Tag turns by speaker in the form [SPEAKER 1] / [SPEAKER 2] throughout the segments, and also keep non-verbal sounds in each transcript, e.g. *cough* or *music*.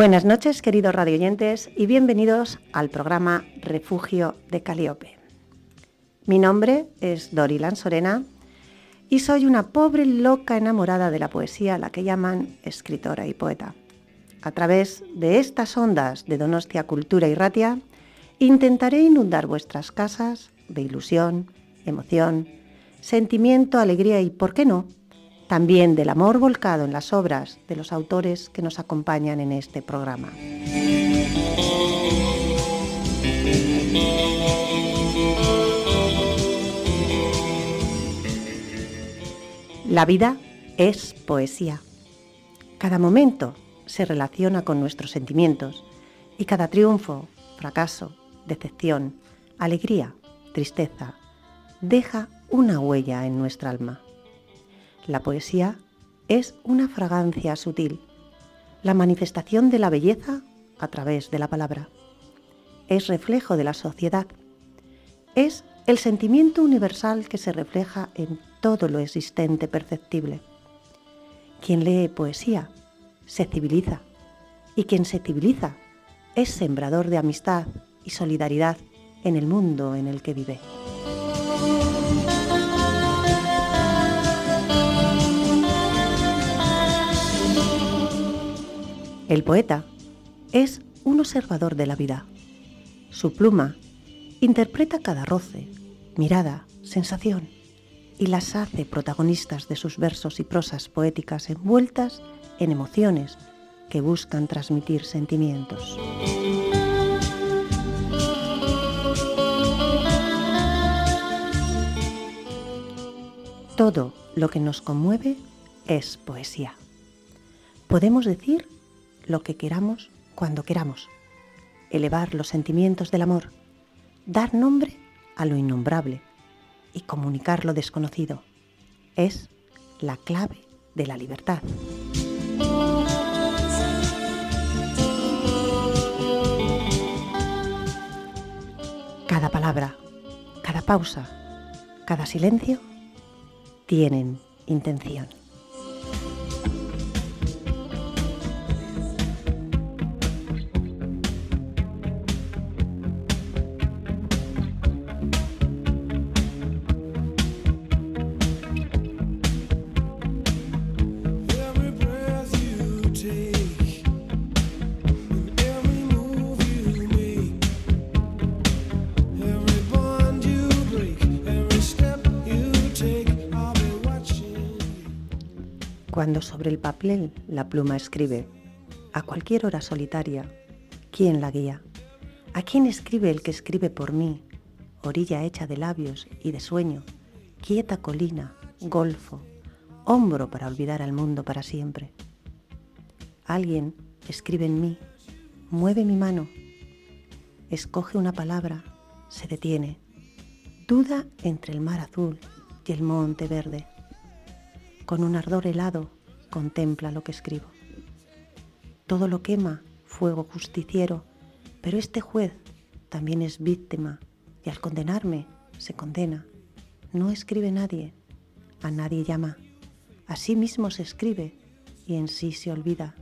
[SPEAKER 1] Buenas noches, queridos radioyentes, y bienvenidos al programa Refugio de Caliope. Mi nombre es Dorilan Sorena y soy una pobre loca enamorada de la poesía, la que llaman escritora y poeta. A través de estas ondas de Donostia Cultura y Ratia, intentaré inundar vuestras casas de ilusión, emoción, sentimiento, alegría y, ¿por qué no?, también del amor volcado en las obras de los autores que nos acompañan en este programa. La vida es poesía. Cada momento se relaciona con nuestros sentimientos y cada triunfo, fracaso, decepción, alegría, tristeza, deja una huella en nuestra alma. La poesía es una fragancia sutil, la manifestación de la belleza a través de la palabra. Es reflejo de la sociedad. Es el sentimiento universal que se refleja en todo lo existente perceptible. Quien lee poesía se civiliza y quien se civiliza es sembrador de amistad y solidaridad en el mundo en el que vive. El poeta es un observador de la vida. Su pluma interpreta cada roce, mirada, sensación y las hace protagonistas de sus versos y prosas poéticas envueltas en emociones que buscan transmitir sentimientos. Todo lo que nos conmueve es poesía. Podemos decir lo que queramos cuando queramos, elevar los sentimientos del amor, dar nombre a lo innombrable y comunicar lo desconocido. Es la clave de la libertad. Cada palabra, cada pausa, cada silencio tienen intención. Cuando sobre el papel la pluma escribe, a cualquier hora solitaria, ¿quién la guía? ¿A quién escribe el que escribe por mí? Orilla hecha de labios y de sueño, quieta colina, golfo, hombro para olvidar al mundo para siempre. Alguien escribe en mí, mueve mi mano, escoge una palabra, se detiene, duda entre el mar azul y el monte verde con un ardor helado, contempla lo que escribo. Todo lo quema, fuego justiciero, pero este juez también es víctima y al condenarme se condena. No escribe nadie, a nadie llama. A sí mismo se escribe y en sí se olvida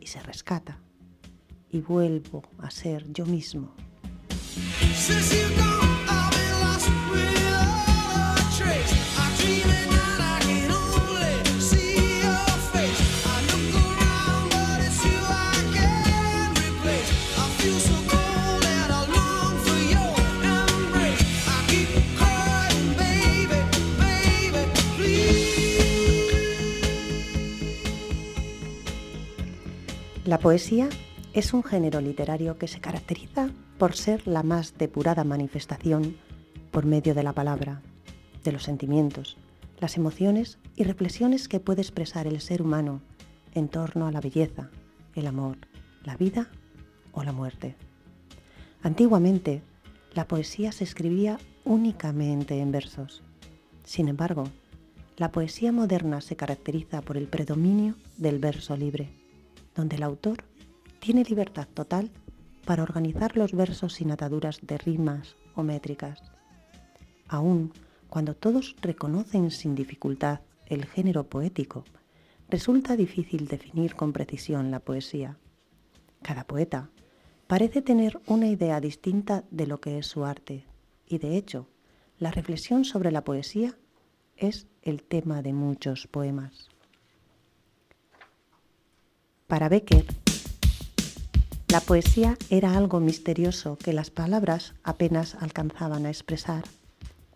[SPEAKER 1] y se rescata. Y vuelvo a ser yo mismo. La poesía es un género literario que se caracteriza por ser la más depurada manifestación por medio de la palabra, de los sentimientos, las emociones y reflexiones que puede expresar el ser humano en torno a la belleza, el amor, la vida o la muerte. Antiguamente, la poesía se escribía únicamente en versos. Sin embargo, la poesía moderna se caracteriza por el predominio del verso libre donde el autor tiene libertad total para organizar los versos sin ataduras de rimas o métricas. Aún cuando todos reconocen sin dificultad el género poético, resulta difícil definir con precisión la poesía. Cada poeta parece tener una idea distinta de lo que es su arte y de hecho la reflexión sobre la poesía es el tema de muchos poemas. Para Becker, la poesía era algo misterioso que las palabras apenas alcanzaban a expresar.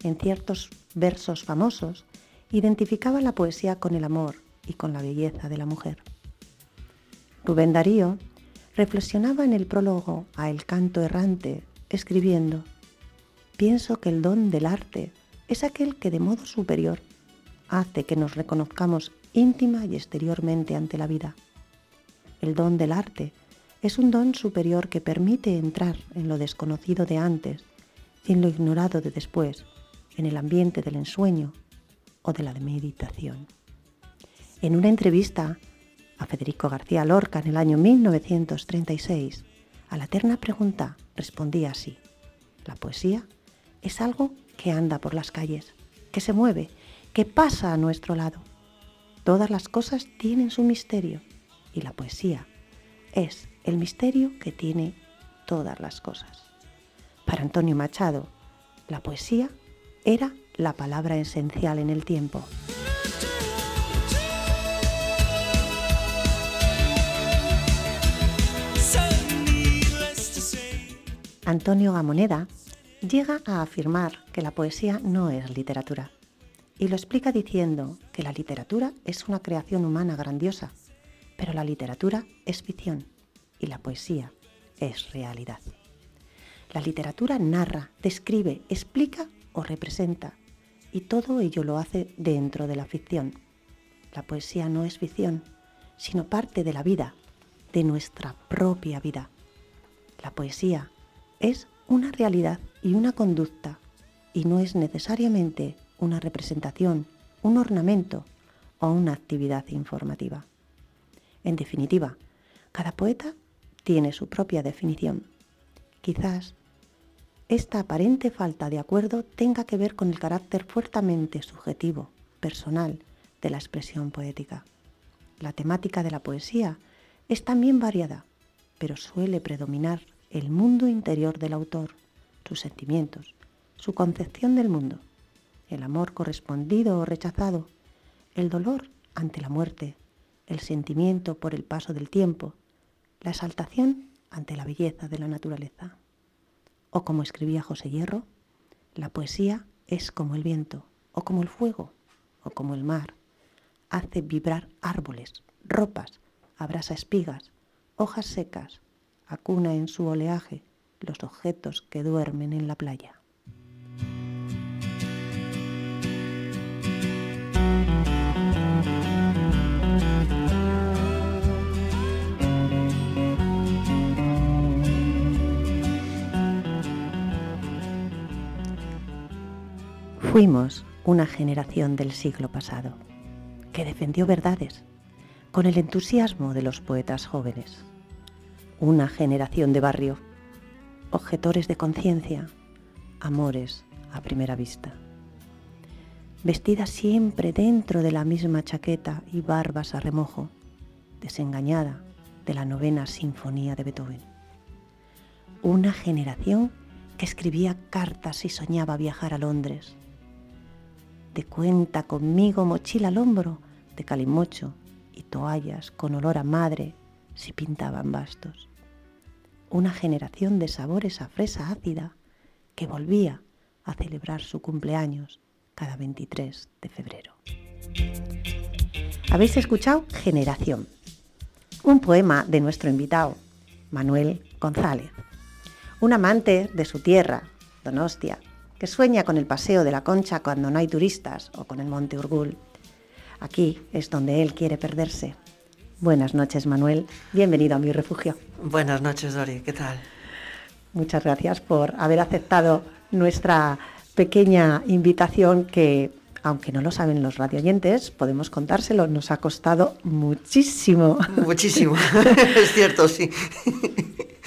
[SPEAKER 1] En ciertos versos famosos identificaba la poesía con el amor y con la belleza de la mujer. Rubén Darío reflexionaba en el prólogo a El canto errante, escribiendo, Pienso que el don del arte es aquel que de modo superior hace que nos reconozcamos íntima y exteriormente ante la vida. El don del arte es un don superior que permite entrar en lo desconocido de antes en lo ignorado de después, en el ambiente del ensueño o de la meditación. En una entrevista a Federico García Lorca en el año 1936, a la terna pregunta respondía así, la poesía es algo que anda por las calles, que se mueve, que pasa a nuestro lado. Todas las cosas tienen su misterio y la poesía es el misterio que tiene todas las cosas. Para Antonio Machado, la poesía era la palabra esencial en el tiempo. Antonio Gamoneda llega a afirmar que la poesía no es literatura y lo explica diciendo que la literatura es una creación humana grandiosa, pero la literatura es ficción y la poesía es realidad. La literatura narra, describe, explica o representa, y todo ello lo hace dentro de la ficción. La poesía no es ficción, sino parte de la vida, de nuestra propia vida. La poesía es una realidad y una conducta, y no es necesariamente una representación, un ornamento o una actividad informativa. En definitiva, cada poeta tiene su propia definición. Quizás esta aparente falta de acuerdo tenga que ver con el carácter fuertemente subjetivo, personal, de la expresión poética. La temática de la poesía es también variada, pero suele predominar el mundo interior del autor, sus sentimientos, su concepción del mundo, el amor correspondido o rechazado, el dolor ante la muerte, el sentimiento por el paso del tiempo, la exaltación ante la belleza de la naturaleza. O como escribía José Hierro, la poesía es como el viento, o como el fuego, o como el mar. Hace vibrar árboles, ropas, abrasa espigas, hojas secas, acuna en su oleaje los objetos que duermen en la playa. Fuimos una generación del siglo pasado que defendió verdades con el entusiasmo de los poetas jóvenes. Una generación de barrio, objetores de conciencia, amores a primera vista. Vestida siempre dentro de la misma chaqueta y barbas a remojo, desengañada de la novena sinfonía de Beethoven. Una generación que escribía cartas y soñaba viajar a Londres, de cuenta conmigo mochila al hombro de calimocho y toallas con olor a madre si pintaban bastos. Una generación de sabores a fresa ácida que volvía a celebrar su cumpleaños cada 23 de febrero. Habéis escuchado Generación, un poema de nuestro invitado, Manuel González, un amante de su tierra, Donostia, que sueña con el paseo de la Concha cuando no hay turistas o con el Monte Urgul. Aquí es donde él quiere perderse. Buenas noches, Manuel. Bienvenido a mi refugio.
[SPEAKER 2] Buenas noches, Dori. ¿Qué tal?
[SPEAKER 1] Muchas gracias por haber aceptado nuestra pequeña invitación que, aunque no lo saben los radioyentes, podemos contárselo, nos ha costado muchísimo.
[SPEAKER 2] Muchísimo, *laughs* es cierto, sí.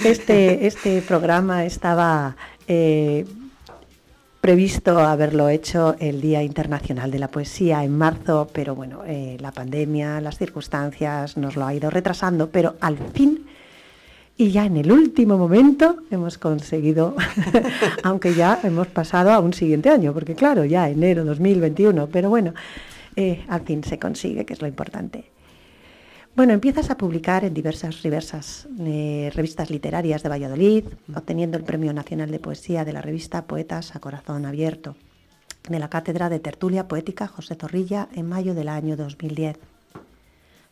[SPEAKER 1] Este, este programa estaba eh, previsto haberlo hecho el Día Internacional de la Poesía en marzo, pero bueno, eh, la pandemia, las circunstancias nos lo ha ido retrasando, pero al fin Y ya en el último momento hemos conseguido, *laughs* aunque ya hemos pasado a un siguiente año, porque claro, ya enero 2021, pero bueno, eh, al fin se consigue, que es lo importante. Bueno, empiezas a publicar en diversas, diversas eh, revistas literarias de Valladolid, obteniendo el Premio Nacional de Poesía de la revista Poetas a Corazón Abierto, de la Cátedra de Tertulia Poética José Zorrilla en mayo del año 2010.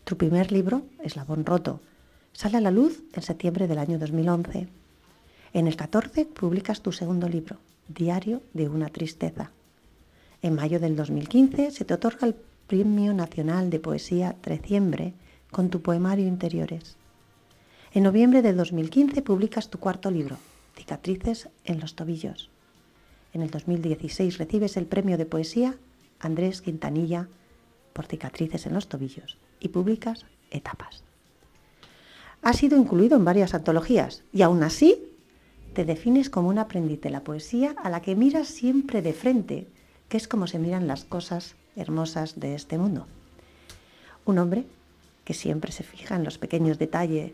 [SPEAKER 1] Tu primer libro, Eslabón Roto, sale a la luz en septiembre del año 2011. En el 14 publicas tu segundo libro, Diario de una Tristeza. En mayo del 2015 se te otorga el Premio Nacional de Poesía Treciembre con tu poemario Interiores. En noviembre de 2015 publicas tu cuarto libro, Cicatrices en los tobillos. En el 2016 recibes el premio de poesía Andrés Quintanilla por Cicatrices en los tobillos y publicas Etapas. Has sido incluido en varias antologías y aún así te defines como un aprendiz de la poesía a la que miras siempre de frente, que es como se miran las cosas hermosas de este mundo. Un hombre que siempre se fija en los pequeños detalles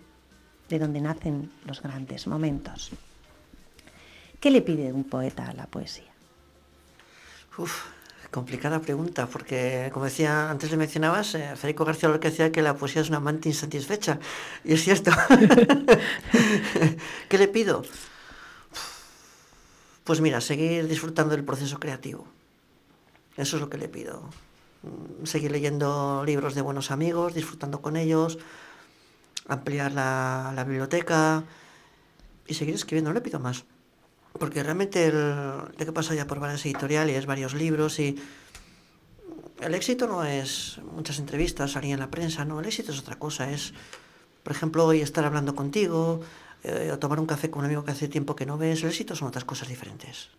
[SPEAKER 1] de donde nacen los grandes momentos. ¿Qué le pide un poeta a la poesía?
[SPEAKER 2] Uf, complicada pregunta, porque como decía, antes le mencionabas, eh, Federico García lo que decía que la poesía es una amante insatisfecha, y es cierto. *laughs* ¿Qué le pido? Pues mira, seguir disfrutando del proceso creativo. Eso es lo que le pido. Seguir leyendo libros de buenos amigos, disfrutando con ellos, ampliar la, la biblioteca y seguir escribiendo, no le pido más. Porque realmente el, que pasa ya por varias editoriales, varios libros y el éxito no es muchas entrevistas, salir en la prensa, no, el éxito es otra cosa, es, por ejemplo, hoy estar hablando contigo eh, o tomar un café con un amigo que hace tiempo que no ves, el éxito son otras cosas diferentes.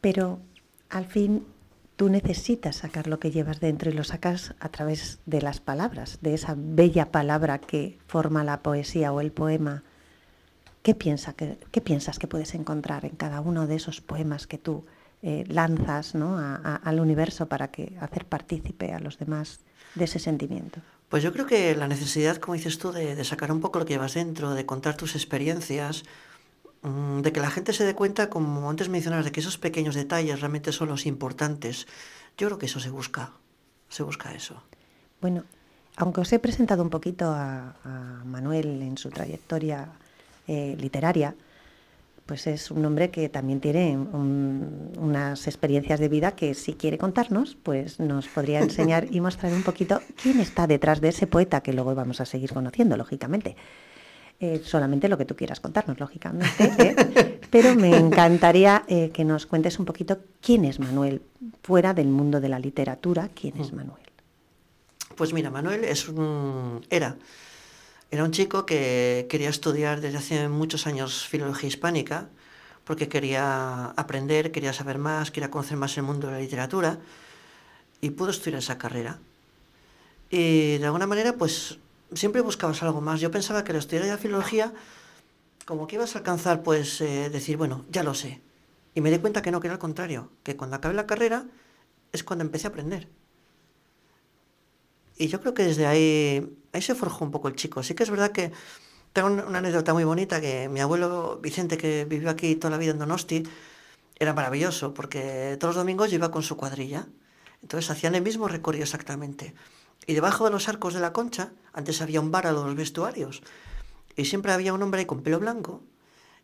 [SPEAKER 1] Pero al fin tú necesitas sacar lo que llevas dentro y lo sacas a través de las palabras, de esa bella palabra que forma la poesía o el poema. ¿Qué, piensa que, qué piensas que puedes encontrar en cada uno de esos poemas que tú eh, lanzas ¿no? al universo para que hacer partícipe a los demás de ese sentimiento?
[SPEAKER 2] Pues yo creo que la necesidad, como dices tú, de, sacar un poco lo que llevas dentro, de contar tus experiencias, de que la gente se dé cuenta, como antes mencionabas, de que esos pequeños detalles realmente son los importantes. Yo creo que eso se busca, se busca eso.
[SPEAKER 1] Bueno, aunque os he presentado un poquito a, Manuel en su trayectoria eh, literaria, pues es un hombre que también tiene unas experiencias de vida que si quiere contarnos, pues nos podría enseñar y mostrar un poquito quién está detrás de ese poeta que luego vamos a seguir conociendo, lógicamente. Eh, solamente lo que tú quieras contarnos, lógicamente, ¿eh? *laughs* pero me encantaría eh, que nos cuentes un poquito quién es Manuel, fuera del mundo de la literatura, quién es mm. Manuel.
[SPEAKER 2] Pues mira, Manuel es un, era, era un chico que quería estudiar desde hace muchos años filología hispánica, porque quería aprender, quería saber más, quería conocer más el mundo de la literatura, y pudo estudiar esa carrera. Y de alguna manera, pues siempre buscabas algo más. Yo pensaba que la estudiar la filología, como que ibas a alcanzar, pues eh, decir, bueno, ya lo sé. Y me di cuenta que no, que era al contrario, que cuando acabé la carrera es cuando empecé a aprender. Y yo creo que desde ahí, ahí se forjó un poco el chico. Sí que es verdad que tengo una anécdota muy bonita, que mi abuelo Vicente, que vivió aquí toda la vida en Donosti, era maravilloso, porque todos los domingos iba con su cuadrilla. Entonces hacían el mismo recorrido exactamente. Y debajo de los arcos de la concha, antes había un bar a los vestuarios, y siempre había un hombre con pelo blanco,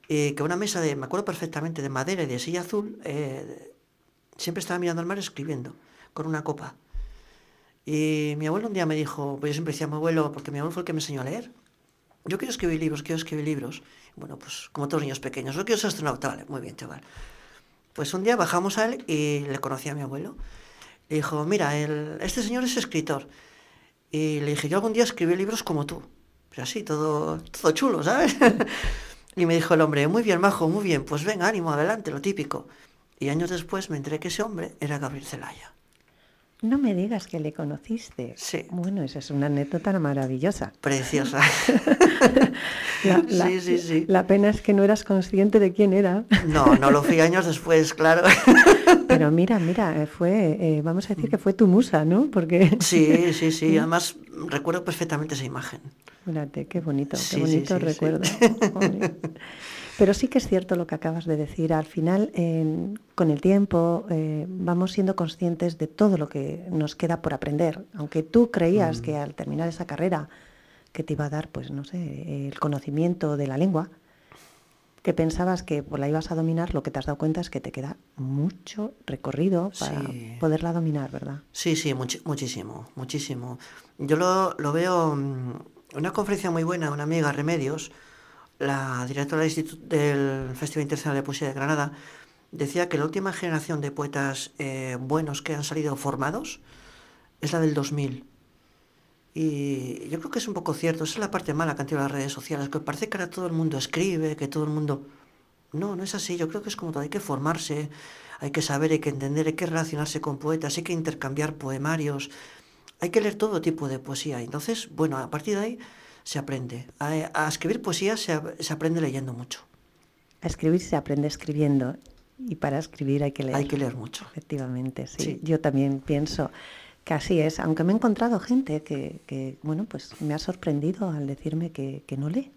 [SPEAKER 2] y que una mesa de, me acuerdo perfectamente, de madera y de silla azul, eh, siempre estaba mirando al mar escribiendo, con una copa. Y mi abuelo un día me dijo, pues yo siempre decía a mi abuelo, porque mi abuelo fue el que me enseñó a leer, yo quiero escribir libros, quiero escribir libros. Bueno, pues como todos los niños pequeños, yo quiero ser astronauta, vale, muy bien, chaval. Pues un día bajamos a él y le conocí a mi abuelo. Le dijo, mira, este señor es escritor. Y le dije, yo algún día escribí libros como tú. Pero así, todo, todo chulo, ¿sabes? *laughs* y me dijo el hombre, muy bien, majo, muy bien, pues venga, ánimo, adelante, lo típico. Y años después me enteré que ese hombre era Gabriel Zelaya.
[SPEAKER 1] No me digas que le conociste.
[SPEAKER 2] Sí.
[SPEAKER 1] Bueno, esa es una anécdota maravillosa.
[SPEAKER 2] Preciosa. *laughs*
[SPEAKER 1] la, sí, sí, sí. La pena es que no eras consciente de quién era.
[SPEAKER 2] No, no lo fui años después, claro. *laughs*
[SPEAKER 1] Pero mira, mira, fue, eh, vamos a decir que fue tu musa, ¿no? Porque...
[SPEAKER 2] Sí, sí, sí. *laughs* Además, recuerdo perfectamente esa imagen.
[SPEAKER 1] Fíjate, qué bonito, qué bonito recuerdo. *laughs* Pero sí que es cierto lo que acabas de decir. Al final, con el tiempo, eh, vamos siendo conscientes de todo lo que nos queda por aprender. Aunque tú creías mm. que al terminar esa carrera, que te iba a dar, pues no sé, el conocimiento de la lengua, que pensabas que pues, la ibas a dominar, lo que te has dado cuenta es que te queda mucho recorrido para poderla dominar, ¿verdad?
[SPEAKER 2] Sí, sí, muchísimo, muchísimo. Yo lo, lo veo, mm, una conferencia muy buena, una amiga, Remedios, la directora del, Festival Internacional de Poesía de Granada, decía que la última generación de poetas eh, buenos que han salido formados es la del 2000. Y yo creo que es un poco cierto, esa es la parte mala que han tenido las redes sociales, que parece que ahora todo el mundo escribe, que todo el mundo... No, no es así, yo creo que es como todo, hay que formarse, hay que saber, hay que entender, hay que relacionarse con poetas, hay que intercambiar poemarios, hay que leer todo tipo de poesía. Entonces, bueno, a partir de ahí se aprende. A, escribir poesía se, aprende leyendo mucho.
[SPEAKER 1] A escribir se aprende escribiendo y para escribir hay que leer.
[SPEAKER 2] Hay que leer mucho.
[SPEAKER 1] Efectivamente, sí. Yo también pienso que así es, aunque me he encontrado gente que, bueno, pues me ha sorprendido al decirme que, no lee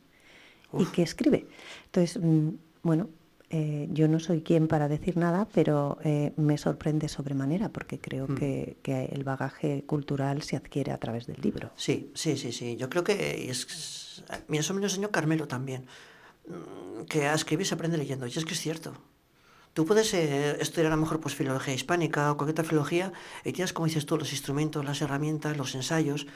[SPEAKER 1] y que escribe. Entonces, mm, bueno, eh, yo no soy quien para decir nada, pero eh, me sorprende sobremanera porque creo mm. que, el bagaje cultural se adquiere a través del libro.
[SPEAKER 2] Sí, sí, sí, sí. Yo creo que es, mira, eso me lo enseñó Carmelo también, mm, que a escribir se aprende leyendo. Y es que es cierto. Tú puedes eh, estudiar a lo mejor pues filología hispánica o cualquier otra filología y tienes, como dices tú, los instrumentos, las herramientas, los ensayos,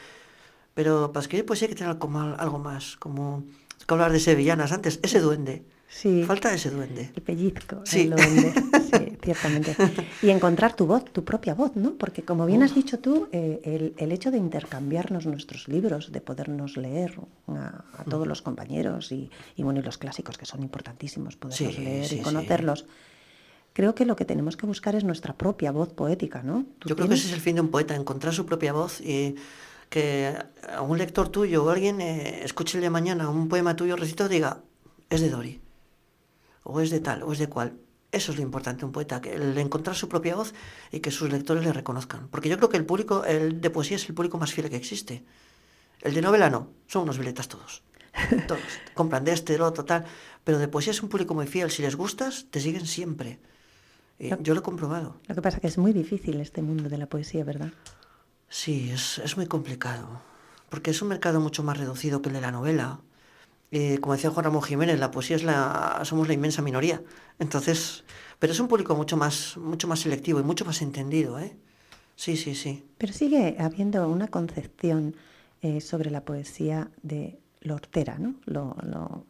[SPEAKER 2] pero para escribir pues hay que tener como algo más, como que hablar de sevillanas antes, ese duende.
[SPEAKER 1] Sí.
[SPEAKER 2] Falta ese duende.
[SPEAKER 1] El pellizco, sí. el duende, *laughs* sí, ciertamente. Y encontrar tu voz, tu propia voz, ¿no? Porque como bien has dicho tú, eh, el, hecho de intercambiarnos nuestros libros, de podernos leer a, todos los compañeros y, bueno, y los clásicos que son importantísimos, poderlos leer y conocerlos. Creo que lo que tenemos que buscar es nuestra propia voz poética, ¿no?
[SPEAKER 2] Yo creo que ese es el fin de un poeta, encontrar su propia voz y que a un lector tuyo o alguien eh, escuche el mañana un poema tuyo recito diga, es de Dori o es de tal, o es de cual. Eso es lo importante, un poeta, que el encontrar su propia voz y que sus lectores le reconozcan. Porque yo creo que el público, el de poesía es el público más fiel que existe. El de novela no, son unos violetas todos. *laughs* Todos. Compran de este, de otro, tal. Pero de poesía es un público muy fiel. Si les gustas, te siguen siempre. yo lo he comprobado.
[SPEAKER 1] Lo que pasa es que es muy difícil este mundo de la poesía, ¿verdad?
[SPEAKER 2] Sí, es, es muy complicado. Porque es un mercado mucho más reducido que el de la novela. Eh, como decía Juan Ramón Jiménez, la poesía es la, somos la inmensa minoría. Entonces, pero es un público mucho más, mucho más selectivo y mucho más entendido, ¿eh? Sí, sí, sí.
[SPEAKER 1] Pero sigue habiendo una concepción eh, sobre la poesía de lo hortera, ¿no? Lo, lo,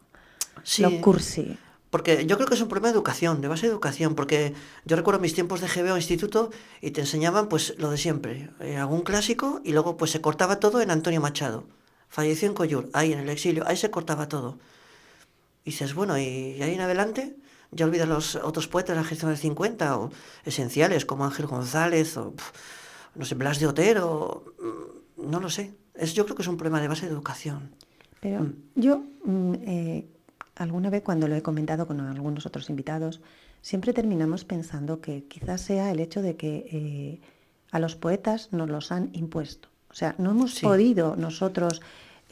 [SPEAKER 1] lo cursi.
[SPEAKER 2] Porque yo creo que es un problema de educación, de base de educación, porque yo recuerdo mis tiempos de GBO instituto y te enseñaban pues lo de siempre, eh, algún clásico y luego pues se cortaba todo en Antonio Machado falleció en Coyur, ahí en el exilio, ahí se cortaba todo. Y dices, bueno, y, ahí en adelante ya olvidas los otros poetas de la gestión del 50 o esenciales como Ángel González o no sé, Blas de Otero, mm, no lo sé. Es, yo creo que es un problema de base de educación.
[SPEAKER 1] Pero mm. yo mm, eh, alguna vez cuando lo he comentado con algunos otros invitados, siempre terminamos pensando que quizás sea el hecho de que eh, a los poetas nos los han impuesto. O sea, no hemos podido nosotros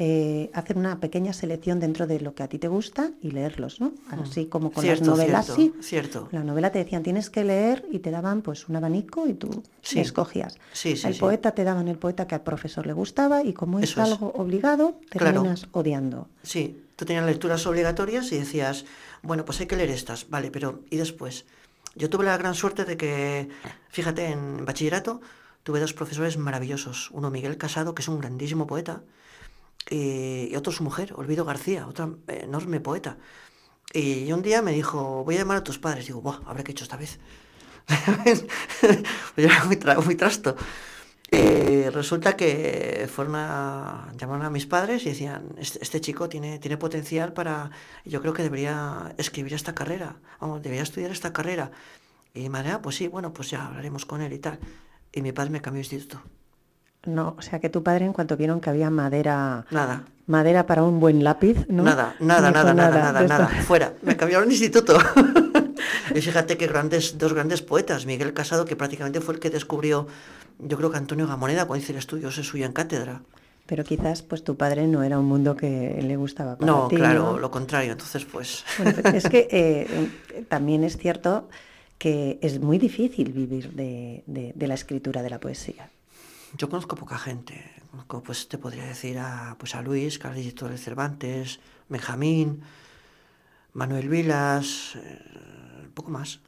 [SPEAKER 1] eh, hacer una pequeña selección dentro de lo que a ti te gusta y leerlos, ¿no? Mm. Así como con las novelas,
[SPEAKER 2] cierto,
[SPEAKER 1] sí.
[SPEAKER 2] Cierto.
[SPEAKER 1] La novela te decían tienes que leer y te daban pues un abanico y tú escogías.
[SPEAKER 2] Sí,
[SPEAKER 1] el poeta te daban el poeta que al profesor le gustaba y como es algo obligado, terminas odiando.
[SPEAKER 2] Sí, tú tenías lecturas obligatorias y decías, bueno, pues hay que leer estas, vale, pero ¿y después? Yo tuve la gran suerte de que, fíjate, en bachillerato tuve dos profesores maravillosos. Uno, Miguel Casado, que es un grandísimo poeta, y, otro su mujer, Olvido García, otra enorme poeta. Y un día me dijo, voy a llamar a tus padres. Digo, Buah, ¿habré que hecho esta vez? *laughs* yo era muy, trasto. Y resulta que fueron a llamar a mis padres y decían, este, este, chico tiene, tiene potencial para, yo creo que debería escribir esta carrera, debería estudiar esta carrera. Y mi madre, ah, pues sí, bueno, pues ya hablaremos con él y tal. Y mi padre me cambió de instituto.
[SPEAKER 1] No, o sea que tu padre en cuanto vieron que había madera...
[SPEAKER 2] Nada.
[SPEAKER 1] Madera para un buen lápiz, ¿no?
[SPEAKER 2] Nada, nada, nada, nada, nada, nada. Fuera. Me cambiaron de instituto. *laughs* y fíjate que grandes, dos grandes poetas, Miguel Casado, que prácticamente fue el que descubrió, yo creo que Antonio Gamoneda, cuando hice el estudio ese suyo en cátedra.
[SPEAKER 1] Pero quizás pues tu padre no era un mundo que le gustaba para
[SPEAKER 2] No,
[SPEAKER 1] ti,
[SPEAKER 2] claro,
[SPEAKER 1] ¿no?
[SPEAKER 2] lo contrario. Entonces, pues.
[SPEAKER 1] Bueno, pero es que *laughs* eh, también es cierto que es muy difícil vivir de, la escritura de la poesía.
[SPEAKER 2] Yo conozco poca gente. Conozco, pues te podría decir a, pues, a Luis, que es de Cervantes, Benjamín, Manuel Vilas, eh, poco más.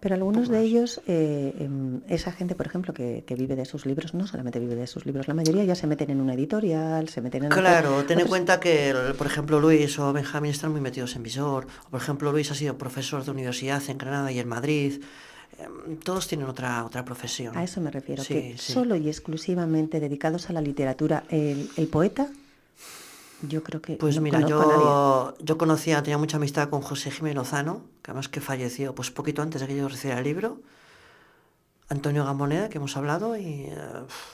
[SPEAKER 1] Pero algunos de ellos, eh, em, esa gente, por ejemplo, que, que vive de sus libros, no solamente vive de sus libros, la mayoría ya se meten en una editorial, se meten en...
[SPEAKER 2] Claro, ten en cuenta que, por ejemplo, Luis o Benjamín están muy metidos en visor. O, por ejemplo, Luis ha sido profesor de universidad en Granada y en Madrid. Em, Todos tienen otra, otra profesión.
[SPEAKER 1] A eso me refiero,
[SPEAKER 2] Sí,
[SPEAKER 1] que
[SPEAKER 2] sí.
[SPEAKER 1] solo y exclusivamente dedicados a la literatura, el, el poeta, yo creo que
[SPEAKER 2] Pues
[SPEAKER 1] no
[SPEAKER 2] mira, yo, yo conocía, tenía mucha amistad con José Jiménez Lozano, que además que falleció pues poquito antes de que yo recibiera el libro. Antonio Gamoneda, que hemos hablado, y eh,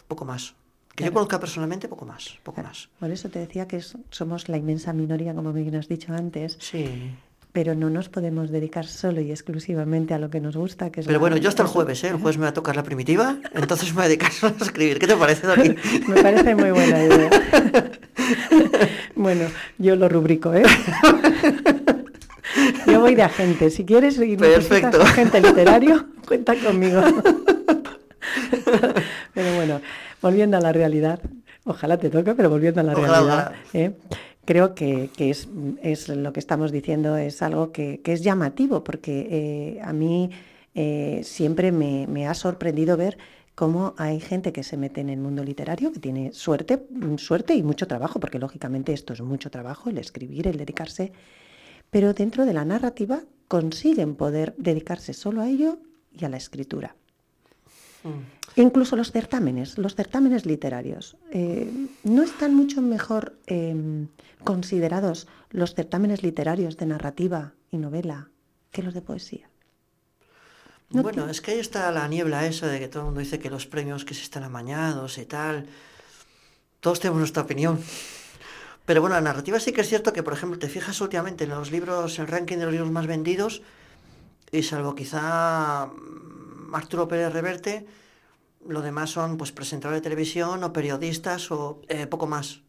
[SPEAKER 2] poco más. Que yo conozca personalmente, poco más, poco
[SPEAKER 1] Claro,
[SPEAKER 2] más.
[SPEAKER 1] Por eso te decía que somos la inmensa minoría, como bien has dicho antes,
[SPEAKER 2] Sí.
[SPEAKER 1] Pero no nos podemos dedicar solo y exclusivamente a lo que nos gusta, que es
[SPEAKER 2] Pero
[SPEAKER 1] la-
[SPEAKER 2] bueno, yo hasta el jueves, ¿eh? El jueves me va a tocar la primitiva, entonces me voy a dedicar solo a escribir. ¿Qué te parece, Dori? *laughs*
[SPEAKER 1] Me parece muy buena idea. bueno, yo lo rubrico, ¿eh? *laughs* Yo voy de agente. Si quieres y necesitas agente literario, cuenta conmigo. Pero bueno, volviendo a la realidad, ojalá te toque, pero volviendo a la
[SPEAKER 2] Ojalá,
[SPEAKER 1] realidad,
[SPEAKER 2] ojalá.
[SPEAKER 1] ¿eh? Creo que, que es, es lo que estamos diciendo, es algo que, que es llamativo, porque eh, a mí eh, siempre me, me ha sorprendido ver cómo hay gente que se mete en el mundo literario, que tiene suerte, mm, suerte y mucho trabajo, porque lógicamente esto es mucho trabajo, el escribir, el dedicarse, pero dentro de la narrativa consiguen poder dedicarse solo a ello y a la escritura.
[SPEAKER 2] Mm.
[SPEAKER 1] Incluso los certámenes, los certámenes literarios, eh, ¿no están mucho mejor eh, considerados los certámenes literarios de narrativa y novela que los de poesía? No
[SPEAKER 2] Bueno, es que ahí está la niebla esa de que todo el mundo dice que los premios que se están amañados y tal. Todos tenemos nuestra opinión. Pero bueno, la narrativa sí que es cierto que, por ejemplo, te fijas últimamente en los libros, el ranking de los libros más vendidos, y salvo quizá Arturo Pérez Reverte, lo demás son pues presentadores de televisión o periodistas o eh, poco más.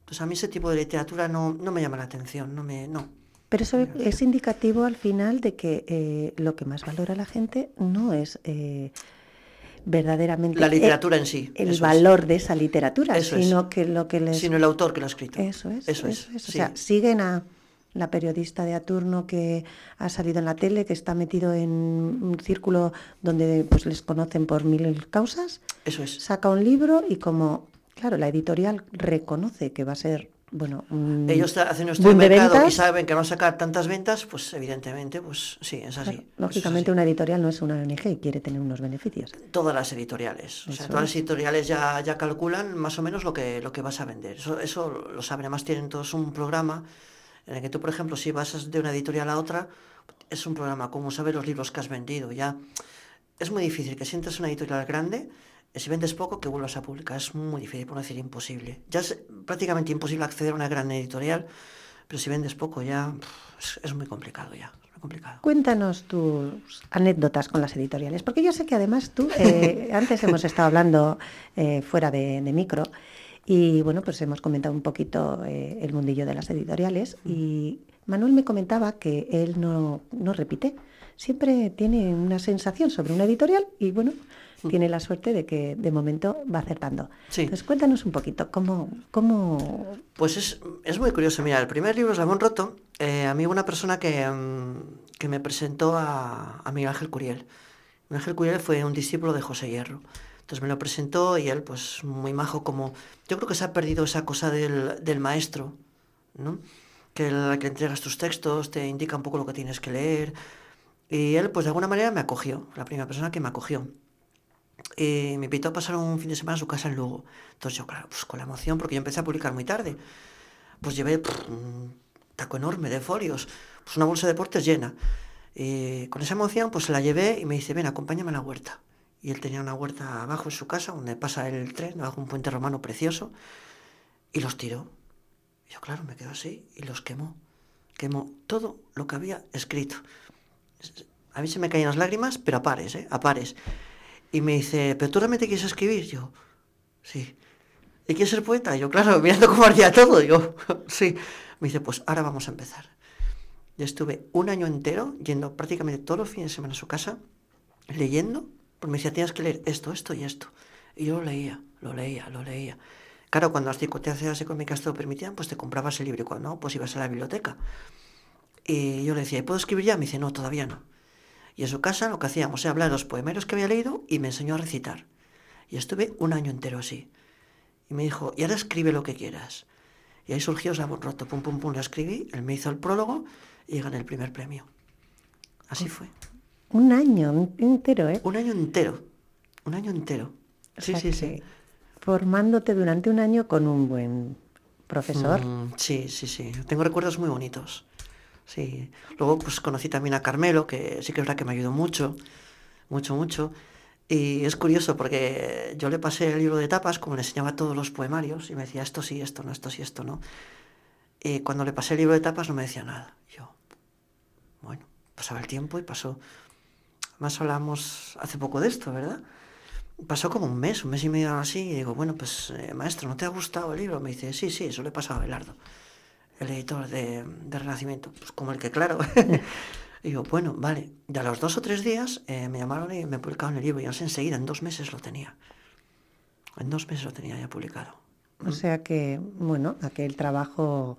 [SPEAKER 2] Entonces a mí ese tipo de literatura no, no me llama la atención, no me, no.
[SPEAKER 1] Pero eso es indicativo al final de que eh, lo que más valora la gente no es eh, verdaderamente
[SPEAKER 2] La literatura en sí.
[SPEAKER 1] el
[SPEAKER 2] es.
[SPEAKER 1] valor de esa literatura,
[SPEAKER 2] Eso es.
[SPEAKER 1] sino que lo que les
[SPEAKER 2] Sino el autor que lo ha escrito.
[SPEAKER 1] Eso es,
[SPEAKER 2] Eso
[SPEAKER 1] eso
[SPEAKER 2] es.
[SPEAKER 1] es. O
[SPEAKER 2] sí.
[SPEAKER 1] sea, siguen a la periodista de a turno que ha salido en la tele, que está metido en un círculo donde pues les conocen por mil causas,
[SPEAKER 2] Eso es.
[SPEAKER 1] saca un libro y como, claro, la editorial reconoce que va a ser, bueno,
[SPEAKER 2] Ellos hacen de mercado y saben que van a sacar tantas ventas, pues evidentemente, pues sí, es así.
[SPEAKER 1] claro,
[SPEAKER 2] eso es
[SPEAKER 1] lógicamente
[SPEAKER 2] así.
[SPEAKER 1] una editorial no es una ONG y quiere tener unos beneficios.
[SPEAKER 2] Todas las editoriales. O sea, todas las editoriales ya, ya calculan más o menos lo que, lo que vas a vender. Eso, eso lo saben. Además tienen todos un programa en el que tú, por ejemplo, si vas de una editorial a otra, es un programa como saber los libros que has vendido. Ya es muy difícil que si entras en una editorial grande, eh, si vendes poco, que vuelvas a publicar. Es muy difícil, por no decir imposible. Ya es prácticamente imposible acceder a una gran editorial, pero si vendes poco ya es, es muy complicado ya. Es muy complicado.
[SPEAKER 1] Cuéntanos tus anécdotas con las editoriales, porque yo sé que además tú, eh, *laughs* antes hemos estado hablando eh, fuera de, de micro, y bueno, pues hemos comentado un poquito eh, el mundillo de las editoriales, y Manuel me comentaba que él no, no repite, siempre tiene una sensación sobre una editorial y bueno, tiene la suerte de que de momento va acertando.
[SPEAKER 2] Sí.
[SPEAKER 1] Entonces cuéntanos un poquito, ¿cómo, cómo
[SPEAKER 2] Pues es, es muy curioso. Mira, el primer libro, Salmón Roto, eh, a mí una persona que, mm, que me presentó a, a Miguel Ángel Curiel. Miguel Ángel Curiel fue un discípulo de José Hierro. Entonces me lo presentó y él, pues muy majo, como... Yo creo que se ha perdido esa cosa del, del maestro, ¿no? Que el que entregas tus textos, te indica un poco lo que tienes que leer. Y él, pues de alguna manera me acogió, la primera persona que me acogió. Y me invitó a pasar un fin de semana a su casa en Lugo. Entonces yo, claro, pues con la emoción, porque yo empecé a publicar muy tarde, pues llevé pff, un taco enorme de folios, pues una bolsa de deportes llena. Y con esa emoción, pues la llevé y me dice, ven, acompáñame a la huerta. Y él tenía una huerta abajo en su casa donde pasa el tren, bajo un puente romano precioso, y los tiró. Yo, claro, me quedo así y los quemó. Quemó todo lo que había escrito. A mí se me caían las lágrimas, pero a pares, ¿eh? A pares. Y me dice, ¿pero tú realmente quieres escribir? Yo, sí. ¿Y quieres ser poeta? Yo, claro, *laughs* mirando cómo ardía todo. Yo, *laughs* sí. Me dice, pues ahora vamos a empezar. Yo estuve un año entero yendo prácticamente todos los fines de semana a su casa, leyendo, porque me decía, tienes que leer esto, esto y esto. Y yo lo leía, lo leía, lo leía. Claro, cuando las circunstancias económicas te lo permitían, pues te comprabas el libro y cuando no, pues ibas a la biblioteca. Y yo le decía, ¿puedo escribir ya? Me dice, no, todavía no. Y en su casa lo que hacíamos era hablar de los poemarios que había leído y me enseñó a recitar. Y estuve un año entero así. Y me dijo, y ahora escribe lo que quieras. Y ahí surgió Sabor Roto, pum, pum, pum, la escribí, él me hizo el prólogo y gané el primer premio. Así fue.
[SPEAKER 1] Un año entero, ¿eh?
[SPEAKER 2] Un año entero, un año entero. Sí, sí, sí
[SPEAKER 1] formándote durante un año con un buen profesor.
[SPEAKER 2] Mm, sí, sí, sí. Tengo recuerdos muy bonitos. Sí. Luego pues conocí también a Carmelo, que sí que es verdad que me ayudó mucho, mucho, mucho. Y es curioso porque yo le pasé el libro de tapas, como le enseñaba todos los poemarios, y me decía esto sí, esto no, esto sí, esto no. Y cuando le pasé el libro de tapas no me decía nada. Yo, bueno, pasaba el tiempo y pasó. Más hablamos hace poco de esto, ¿verdad? pasó como un mes, un mes y medio así, y digo, bueno, pues eh, maestro, ¿no te ha gustado el libro? Me dice, sí, sí, eso le he pasado a Belardo, el editor de, Renacimiento, pues como el que, claro. *laughs* y digo, bueno, vale. Y a los dos o tres días eh, me llamaron y me publicaron el libro, y así enseguida, en dos meses lo tenía. En dos meses lo tenía ya publicado.
[SPEAKER 1] O sea que, bueno, aquel trabajo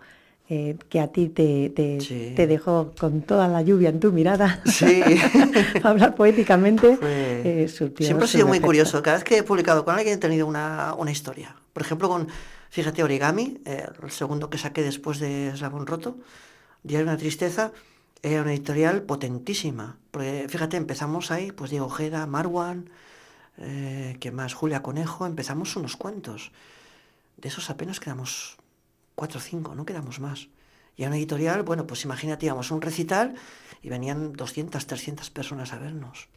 [SPEAKER 1] eh, que a ti te, te, dejó con toda la lluvia en tu mirada,
[SPEAKER 2] sí. *laughs*
[SPEAKER 1] hablar poéticamente, eh,
[SPEAKER 2] Siempre ha sido muy curioso. Cada vez que he publicado con alguien he tenido una, una historia. Por ejemplo, con, fíjate, Origami, eh, el segundo que saqué después de Eslabón Roto, Diario una Tristeza, era una editorial potentísima. Porque, fíjate, empezamos ahí, pues Diego Ojeda, Marwan, que más? Julia Conejo, empezamos unos cuantos. De esos apenas quedamos cuatro o cinco, no quedamos más. Y a una editorial, bueno, pues imagínate, íbamos a un recital y venían 200, 300 personas a vernos.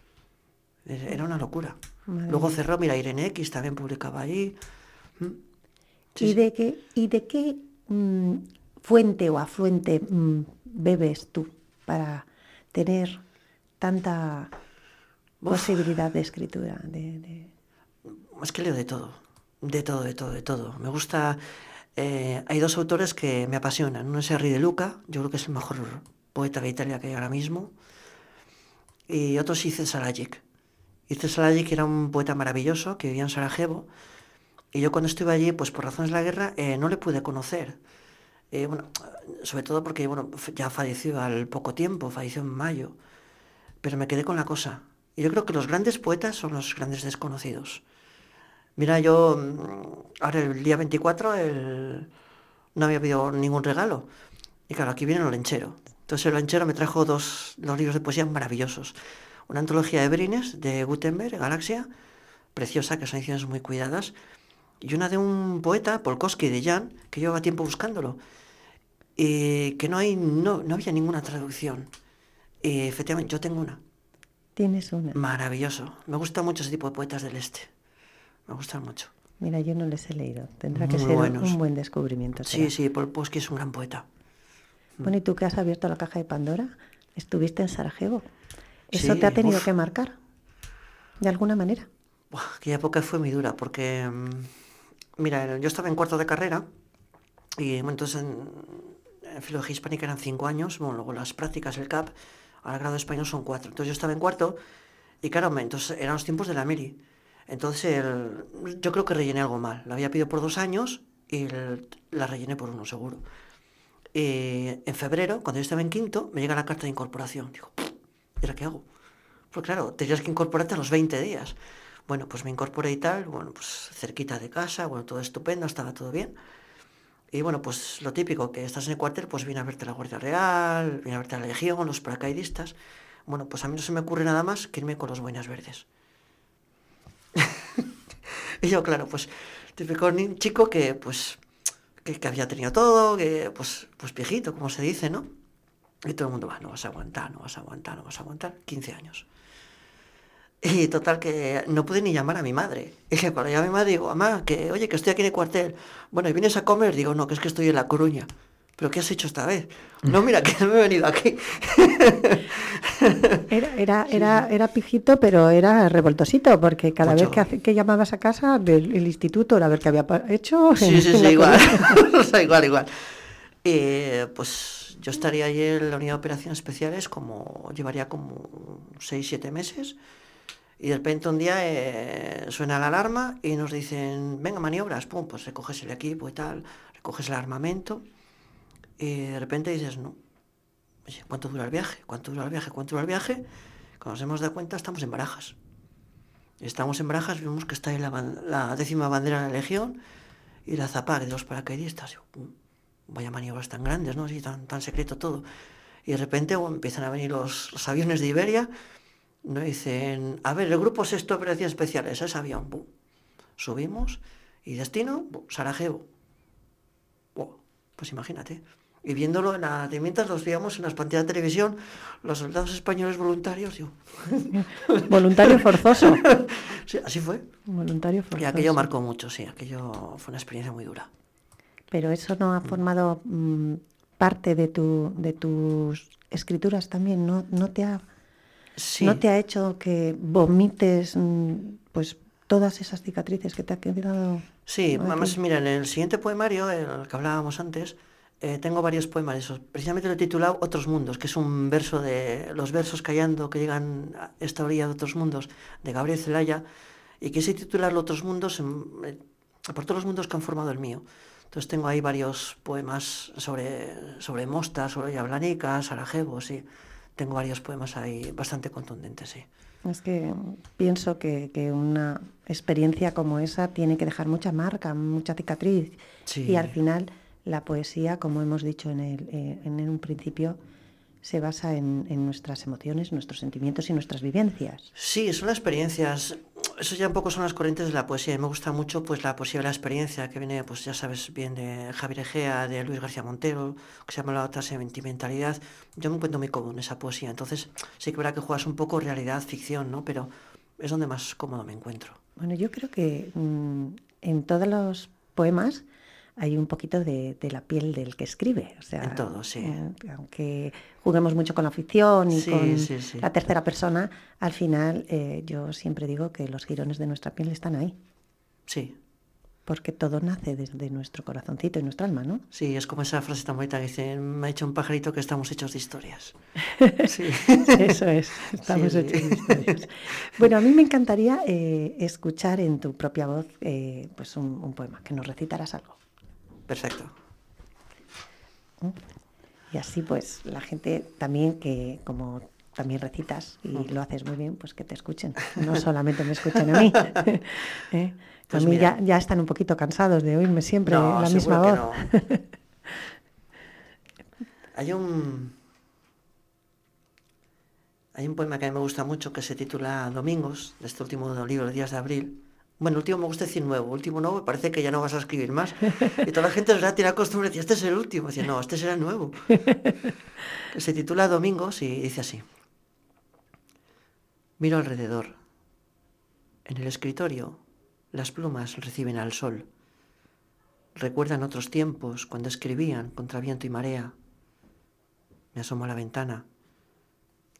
[SPEAKER 2] Era una locura. Luego cerró, mira, Irene X también publicaba ahí.
[SPEAKER 1] Mm. ¿Y, De qué, ¿Y de qué mm, fuente o afluente mm, bebes tú para tener tanta posibilidad de escritura? De,
[SPEAKER 2] Es que leo de todo, de todo, de todo, de todo. Me gusta eh, hay dos autores que me apasionan. Uno es Henry de Luca, yo creo que es el mejor poeta de Italia que hay ahora mismo. Y otro es Ice Salajic. Ice Salajic era un poeta maravilloso que vivía en Sarajevo. Y yo cuando estuve allí, pues por razones de la guerra, eh, no le pude conocer. Eh, bueno, sobre todo porque bueno, ya falleció al poco tiempo, falleció en mayo. Pero me quedé con la cosa. Y yo creo que los grandes poetas son los grandes desconocidos. Mira, yo mm, ahora el día 24 no había pedido ningún regalo. Y claro, aquí viene el lenchero. Entonces el lenchero me trajo dos, libros de poesía maravillosos. Una antología de Brines de Gutenberg, Galaxia, preciosa, que son ediciones muy cuidadas. Y una de un poeta, Polkowski de Jan, que llevaba tiempo buscándolo. Y que no, hay, no, no había ninguna traducción. Y efectivamente, yo tengo una.
[SPEAKER 1] Tienes una.
[SPEAKER 2] Maravilloso. Me gusta mucho ese tipo de poetas del este. Me gustan mucho.
[SPEAKER 1] Mira, yo no les he leído. Tendrá que ser un buen descubrimiento.
[SPEAKER 2] Sí, sí, Polkowski es un gran poeta.
[SPEAKER 1] Bueno, ¿y tú que has abierto la caja de Pandora? Estuviste en Sarajevo. ¿Eso te ha tenido que marcar? ¿De alguna manera?
[SPEAKER 2] aquella época fue muy dura porque, mm, mira, yo estaba en cuarto de carrera y bueno, entonces en, Filología Hispánica eran cinco años, bueno, luego las prácticas, el CAP, ahora grado español son cuatro. Entonces yo estaba en cuarto y claro, entonces eran los tiempos de la Mili. Entonces, yo creo que rellené algo mal. La había pedido por dos años y la rellené por uno, seguro. en febrero, cuando yo estaba en quinto, me llega la carta de incorporación. Digo, ¿y ahora qué hago? Pues claro, tenías que incorporarte a los 20 días. Bueno, pues me incorporé y tal, bueno, pues cerquita de casa, bueno, todo estupendo, estaba todo bien. Y bueno, pues lo típico, que estás en el cuartel, pues viene a verte la Guardia Real, viene a verte la Legión, los paracaidistas. Bueno, pues a mí no se me ocurre nada más que irme con los buenas verdes. *laughs* y yo, claro, pues típico chico que pues que, había tenido todo, que pues, pues viejito, como se dice, ¿no? Y todo el mundo va, no vas a aguantar, no vas a aguantar, no vas a aguantar. 15 años. Y total que no pude ni llamar a mi madre. *laughs* Y que cuando llamé a mi madre digo, mamá, que oye, que estoy aquí en el cuartel. Bueno, ¿y vienes a comer? Digo, no, que es que estoy en La Coruña. ¿Pero qué has hecho esta vez? No, mira, que no *laughs* me he venido aquí. *laughs*
[SPEAKER 1] Era, era, era, era pijito, pero era revoltosito, porque cada vez que, hace- que llamabas a casa del el instituto era ver qué había hecho.
[SPEAKER 2] Sí,
[SPEAKER 1] en- *laughs*
[SPEAKER 2] sí,
[SPEAKER 1] en
[SPEAKER 2] sí, igual.
[SPEAKER 1] Coruña.
[SPEAKER 2] o sea, igual, igual. Eh, pues yo estaría allí en la unidad de operaciones especiales como, llevaría como 6, 7 meses. Y de repente un día eh, suena la alarma y nos dicen, venga, maniobras, pum, pues recoges el equipo y tal, recoges el armamento. Y de repente dices, no, oye, ¿cuánto dura el viaje? ¿Cuánto dura el viaje? ¿Cuánto dura el viaje? Cuando nos hemos dado cuenta, estamos en Barajas. Estamos en Barajas, vemos que está ahí la, la décima bandera de la Legión y la zapac de los paracaidistas. "Mm, vaya maniobras tan grandes, ¿no? Así, tan, tan secreto todo. Y de repente empiezan a venir los, aviones de Iberia, nos dicen, a ver, el grupo sexto de operaciones especiales, ese avión, subimos y destino, Sarajevo. Pues imagínate. Y viéndolo en la, de mientras los veíamos en las pantallas de televisión, los soldados españoles voluntarios, yo, *laughs*
[SPEAKER 1] Voluntario forzoso. *laughs*
[SPEAKER 2] sí, así fue.
[SPEAKER 1] Voluntario
[SPEAKER 2] Y
[SPEAKER 1] forzoso.
[SPEAKER 2] aquello marcó mucho, sí, aquello fue una experiencia muy dura.
[SPEAKER 1] Pero eso no ha formado mm, parte de, tu, de tus escrituras también, ¿no, no, te ha,
[SPEAKER 2] Sí,
[SPEAKER 1] ¿no te ha hecho que vomites mm, pues todas esas cicatrices que te ha quedado?
[SPEAKER 2] sí, además, mira, en el siguiente poemario, el que hablábamos antes, eh, tengo varios poemas, esos. precisamente lo he titulado Otros Mundos, que es un verso de los versos callando que llegan a esta orilla de otros mundos, de Gabriel Zelaya, y quise titularlo Otros Mundos en- eh, por todos los mundos que han formado el mío. Entonces tengo ahí varios poemas sobre, sobre Mosta, sobre Yablanica, Sarajevo, sí. Tengo varios poemas ahí bastante contundentes, sí.
[SPEAKER 1] Es que pienso que, que una experiencia como esa tiene que dejar mucha marca, mucha cicatriz.
[SPEAKER 2] Sí.
[SPEAKER 1] Y al final la poesía, como hemos dicho en, el, eh, en un principio, se basa en, en nuestras emociones, nuestros sentimientos y nuestras vivencias.
[SPEAKER 2] Sí, son las experiencias. Eso ya un poco son las corrientes de la poesía. Y me gusta mucho pues la poesía de la experiencia, que viene, pues ya sabes bien, de Javier Egea, de Luis García Montero, que se llama La otra sentimentalidad. Yo me encuentro muy cómodo en esa poesía. Entonces, sí que verá que juegas un poco realidad, ficción, ¿no? Pero es donde más cómodo me encuentro.
[SPEAKER 1] Bueno, yo creo que mm, en todos los poemas hay un poquito de, de la piel del que escribe. O sea,
[SPEAKER 2] En todo, sí.
[SPEAKER 1] eh, aunque juguemos mucho con la ficción y
[SPEAKER 2] Sí,
[SPEAKER 1] con
[SPEAKER 2] sí, sí.
[SPEAKER 1] la tercera persona, al final eh, yo siempre digo que los girones de nuestra piel están ahí.
[SPEAKER 2] Sí,
[SPEAKER 1] Porque todo nace desde nuestro corazoncito y nuestra alma, ¿no?
[SPEAKER 2] sí, es como esa frase tan bonita que dice, me ha dicho un pajarito que estamos hechos de historias. *laughs* Sí.
[SPEAKER 1] Eso es, estamos
[SPEAKER 2] Sí,
[SPEAKER 1] hechos
[SPEAKER 2] sí.
[SPEAKER 1] de historias. Bueno, a mí me encantaría eh, escuchar en tu propia voz eh, pues un, un poema, que nos recitaras algo.
[SPEAKER 2] Perfecto.
[SPEAKER 1] Y así pues la gente también que como también recitas y lo haces muy bien, pues que te escuchen. No solamente me escuchen a mí. *laughs* ¿eh?
[SPEAKER 2] Pues
[SPEAKER 1] a mí ya, ya están un poquito cansados de oírme siempre
[SPEAKER 2] No,
[SPEAKER 1] la misma voz.
[SPEAKER 2] no. *laughs* Hay un hay un poema que a mí me gusta mucho que se titula Domingos, de este último libro, Días de Abril. Bueno, último me gusta decir nuevo, último nuevo, parece que ya no vas a escribir más. Y toda la gente ¿verdad? tiene la costumbre de decir, este es el último. Dice, no, este será el nuevo. *laughs* Se titula Domingos y dice así. Miro alrededor. En el escritorio, las plumas reciben al sol. Recuerdan otros tiempos cuando escribían contra viento y marea. Me asomo a la ventana.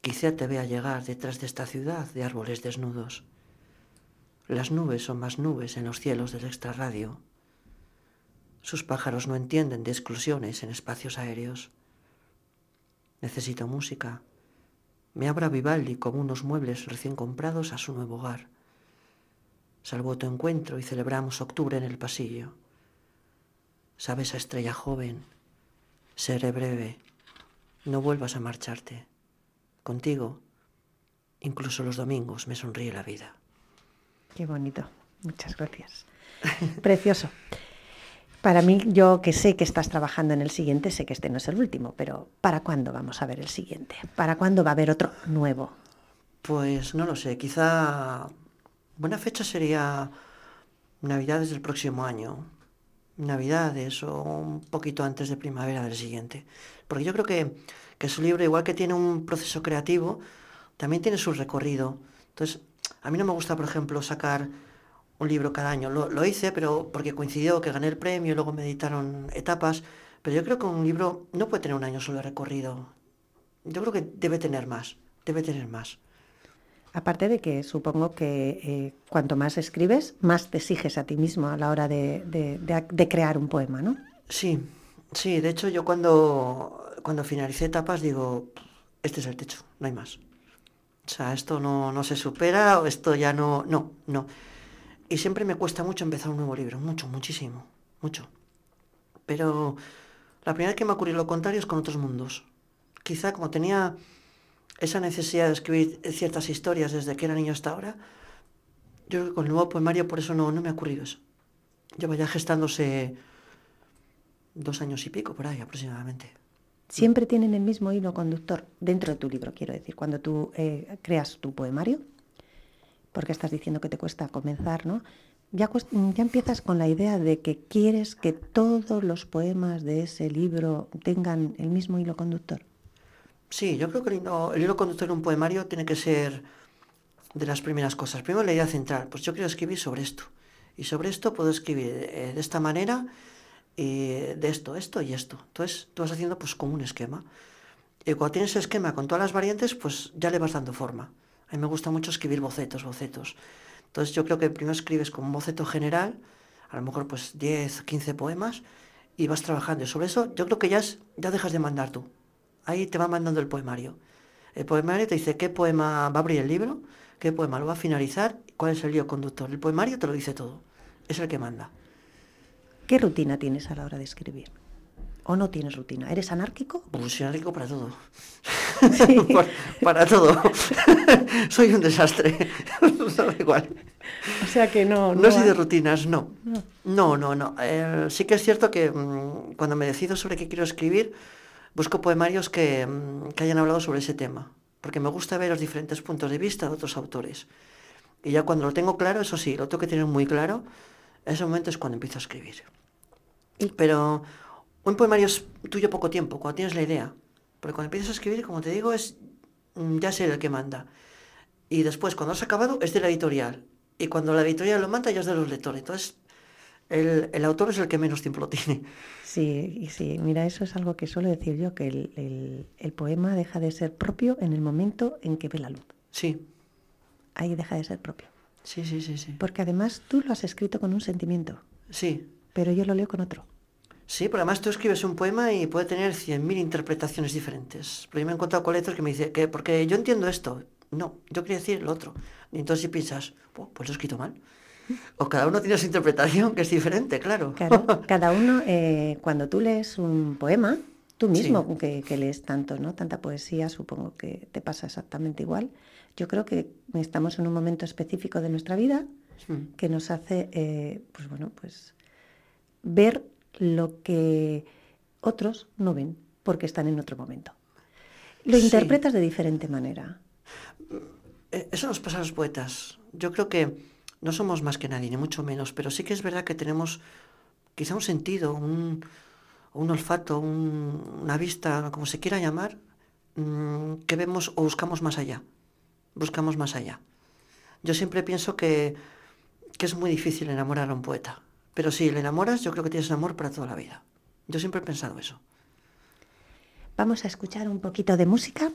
[SPEAKER 2] Quizá te vea llegar detrás de esta ciudad de árboles desnudos. Las nubes son más nubes en los cielos del extrarradio. Sus pájaros no entienden de exclusiones en espacios aéreos. Necesito música. Me abra Vivaldi como unos muebles recién comprados a su nuevo hogar. Salvo tu encuentro y celebramos octubre en el pasillo. Sabes a estrella joven, seré breve, no vuelvas a marcharte. Contigo, incluso los domingos, me sonríe la vida.
[SPEAKER 1] Qué bonito. Muchas gracias. *laughs* Precioso. Para mí, yo que sé que estás trabajando en el siguiente, sé que este no es el último, pero ¿para cuándo vamos a ver el siguiente? ¿Para cuándo va a haber otro nuevo?
[SPEAKER 2] Pues no lo sé, quizá buena fecha sería Navidades del próximo año. Navidades o un poquito antes de primavera del siguiente. Porque yo creo que, que su libro, igual que tiene un proceso creativo, también tiene su recorrido. Entonces, A mí no me gusta, por ejemplo, sacar un libro cada año. Lo, lo hice, pero porque coincidió que gané el premio, luego me editaron etapas. Pero yo creo que un libro no puede tener un año solo de recorrido. Yo creo que debe tener más, debe tener más.
[SPEAKER 1] Aparte de que supongo que eh, cuanto más escribes, más te exiges a ti mismo a la hora de, de, de, de, crear un poema, ¿no?
[SPEAKER 2] Sí, sí. De hecho, yo cuando, cuando finalicé etapas digo, este es el techo, no hay más. O sea, esto no, no se supera o esto ya no, no, no. Y siempre me cuesta mucho empezar un nuevo libro, mucho, muchísimo, mucho. Pero la primera vez que me ocurrió lo contrario es con otros mundos. Quizá como tenía esa necesidad de escribir ciertas historias desde que era niño hasta ahora, yo creo que con el nuevo poemario por eso no, no me ha ocurrido eso. Lleva ya gestándose dos años y pico por ahí aproximadamente.
[SPEAKER 1] Siempre tienen el mismo hilo conductor dentro de tu libro, quiero decir, cuando tú eh, creas tu poemario, porque estás diciendo que te cuesta comenzar, ¿no? Ya, empiezas con la idea de que quieres que todos los poemas de ese libro tengan el mismo hilo conductor.
[SPEAKER 2] Sí, yo creo que el hilo, el conductor de un poemario tiene que ser de las primeras cosas. Primero la idea central, pues yo quiero escribir sobre esto. Y sobre esto puedo escribir eh, de esta manera, eh, de esto, esto y esto. Entonces tú vas haciendo pues como un esquema. Y cuando tienes ese esquema con todas las variantes, pues ya le vas dando forma. A mí me gusta mucho escribir bocetos, bocetos. Entonces yo creo que primero escribes como un boceto general, a lo mejor pues 10, 15 poemas, y vas trabajando. Y sobre eso yo creo que ya, es, ya dejas de mandar tú. Ahí te va mandando el poemario. El poemario te dice qué poema va a abrir el libro, qué poema lo va a finalizar, cuál es el lío conductor. El poemario te lo dice todo. Es el que manda.
[SPEAKER 1] ¿Qué rutina tienes a la hora de escribir? ¿O no tienes rutina? ¿Eres anárquico?
[SPEAKER 2] Pues soy anárquico para todo. Sí. *laughs* para, para, todo. *laughs* soy un desastre. *laughs* da igual.
[SPEAKER 1] O sea que no...
[SPEAKER 2] No, no soy de rutinas, no. No, no, no. no. Eh, sí que es cierto que mmm, cuando me decido sobre qué quiero escribir, busco poemarios que, mmm, que hayan hablado sobre ese tema. Porque me gusta ver los diferentes puntos de vista de otros autores. Y ya cuando lo tengo claro, eso sí, lo tengo que tener muy claro, ese momento es cuando empiezo a escribir. Pero un poemario es tuyo poco tiempo, cuando tienes la idea. Porque cuando empiezas a escribir, como te digo, es mm, ya ser el que manda. Y después, cuando has acabado, es de la editorial. Y cuando la editorial lo manda, ya es de los lectores. Entonces, el, el autor es el que menos tiempo lo tiene.
[SPEAKER 1] Sí, sí, mira, eso es algo que suelo decir yo, que el, el, el poema deja de ser propio en el momento en que ve la luz.
[SPEAKER 2] Sí.
[SPEAKER 1] Ahí deja de ser propio.
[SPEAKER 2] Sí, sí, sí, sí.
[SPEAKER 1] Porque además tú lo has escrito con un sentimiento.
[SPEAKER 2] Sí.
[SPEAKER 1] Pero yo lo leo con otro.
[SPEAKER 2] Sí, pero además tú escribes un poema y puede tener 100.000 interpretaciones diferentes. Pero yo me he encontrado con letras que me dicen que porque yo entiendo esto. No, yo quería decir lo otro. Y entonces si piensas, oh, pues lo he escrito mal. O cada uno tiene su interpretación, que es diferente, claro.
[SPEAKER 1] Claro, *laughs* cada uno, eh, cuando tú lees un poema, tú mismo sí. que, que, lees tanto, ¿no? Tanta poesía, supongo que te pasa exactamente igual. Yo creo que estamos en un momento específico de nuestra vida sí. que nos hace, eh, pues bueno, pues ver lo que otros no ven porque están en otro momento. Lo sí. interpretas de diferente manera.
[SPEAKER 2] Eh, eso nos pasa a los poetas. Yo creo que no somos más que nadie, ni mucho menos, pero sí que es verdad que tenemos quizá un sentido, un, un olfato, un, una vista, como se quiera llamar, mmm, que vemos o buscamos más allá. Buscamos más allá. Yo siempre pienso que, que es muy difícil enamorar a un poeta. Pero si le enamoras, yo creo que tienes amor para toda la vida. Yo siempre he pensado eso.
[SPEAKER 1] Vamos a escuchar un poquito de música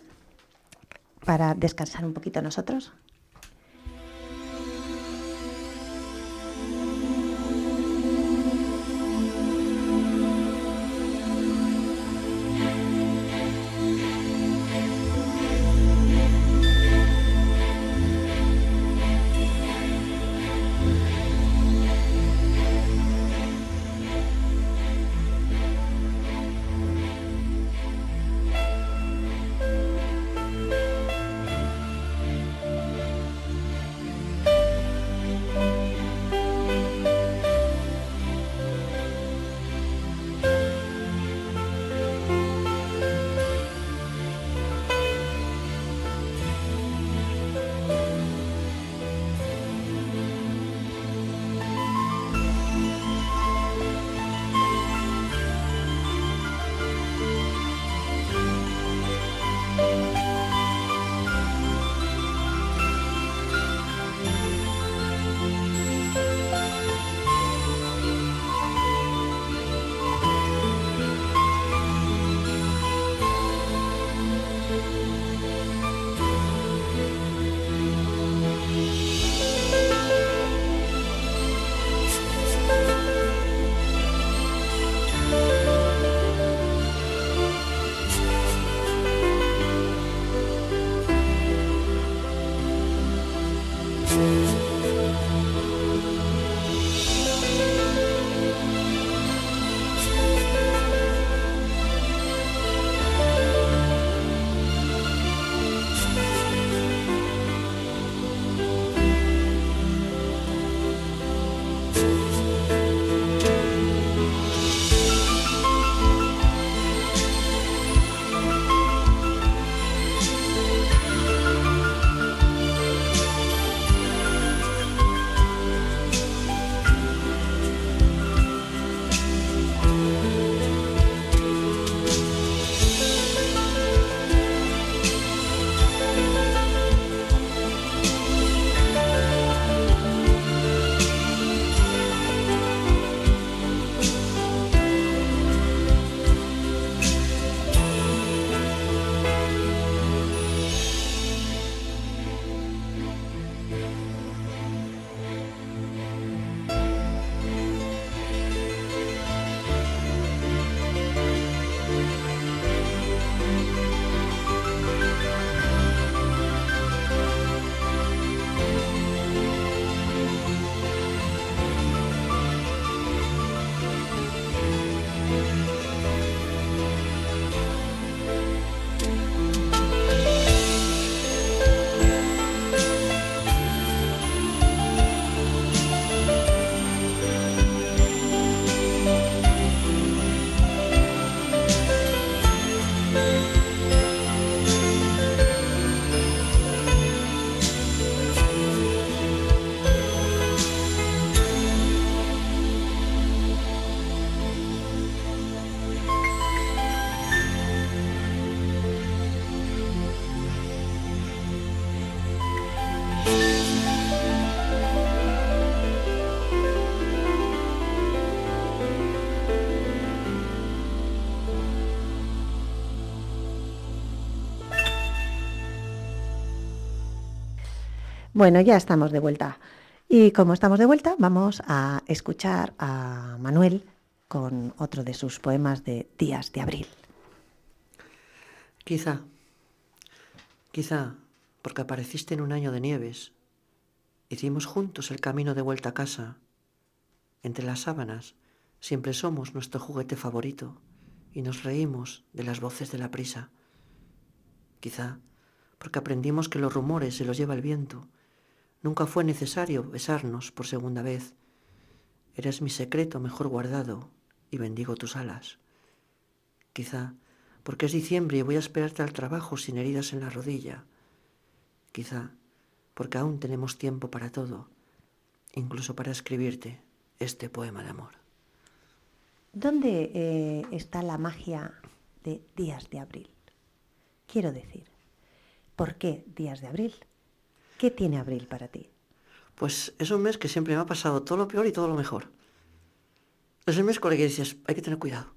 [SPEAKER 1] para descansar un poquito nosotros. Bueno, ya estamos de vuelta. Y como estamos de vuelta, vamos a escuchar a Manuel con otro de sus poemas de Días de Abril.
[SPEAKER 2] Quizá, quizá, porque apareciste en un año de nieves, hicimos juntos el camino de vuelta a casa. Entre las sábanas siempre somos nuestro juguete favorito y nos reímos de las voces de la prisa. Quizá, porque aprendimos que los rumores se los lleva el viento Nunca fue necesario besarnos por segunda vez. Eres mi secreto mejor guardado y bendigo tus alas. Quizá porque es diciembre y voy a esperarte al trabajo sin heridas en la rodilla. Quizá porque aún tenemos tiempo para todo, incluso para escribirte este poema de amor.
[SPEAKER 1] ¿Dónde eh, está la magia de Días de Abril? Quiero decir, ¿por qué Días de Abril? ¿Qué tiene abril para ti?
[SPEAKER 2] Pues es un mes que siempre me ha pasado todo lo peor y todo lo mejor. Es el mes con el que dices, hay que tener cuidado.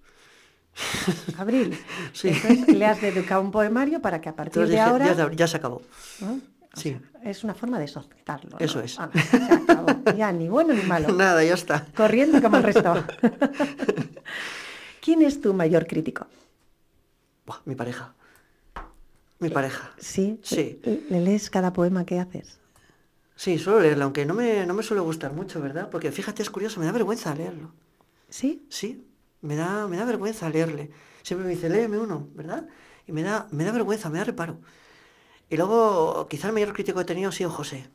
[SPEAKER 2] *laughs*
[SPEAKER 1] Abril. Sí. le has dedicado un poemario para que a partir de ahora...
[SPEAKER 2] Ya, se acabó.
[SPEAKER 1] Sí. es una forma de soltarlo.
[SPEAKER 2] Eso es.
[SPEAKER 1] Ah, se acabó. Ya, ni bueno ni malo. *laughs*
[SPEAKER 2] Nada, ya está.
[SPEAKER 1] Corriendo como el resto. *laughs* ¿Quién es tu mayor crítico?
[SPEAKER 2] mi pareja. Mi pareja.
[SPEAKER 1] ¿Sí?
[SPEAKER 2] Sí.
[SPEAKER 1] ¿Le lees cada poema que haces?
[SPEAKER 2] Sí, suelo leerlo, aunque no me, no me suele gustar mucho, ¿verdad? Porque fíjate, es curioso, me da vergüenza leerlo.
[SPEAKER 1] ¿Sí?
[SPEAKER 2] Sí, me da, me da vergüenza leerle. Siempre me dice, léeme uno, ¿verdad? Y me da, me da vergüenza, me da reparo. Y luego, quizá el mayor crítico que he tenido ha sido José.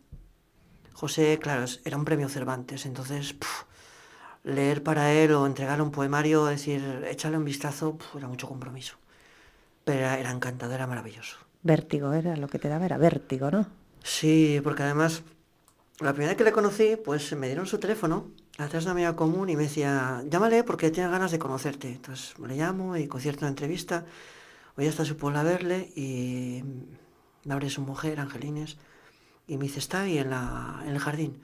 [SPEAKER 2] José, claro, era un premio Cervantes, entonces leer para él o entregarle un poemario, decir, échale un vistazo, era mucho compromiso. Pero era, encantador, era maravilloso.
[SPEAKER 1] Vértigo era lo que te daba, era vértigo, ¿no?
[SPEAKER 2] Sí, porque además, la primera vez que le conocí, pues me dieron su teléfono a través de una amiga común y me decía, llámale porque tiene ganas de conocerte. Entonces le llamo y concierto una entrevista. Hoy hasta su pueblo a verle y me abre su mujer, Angelines, y me dice, está ahí en, la, en el jardín.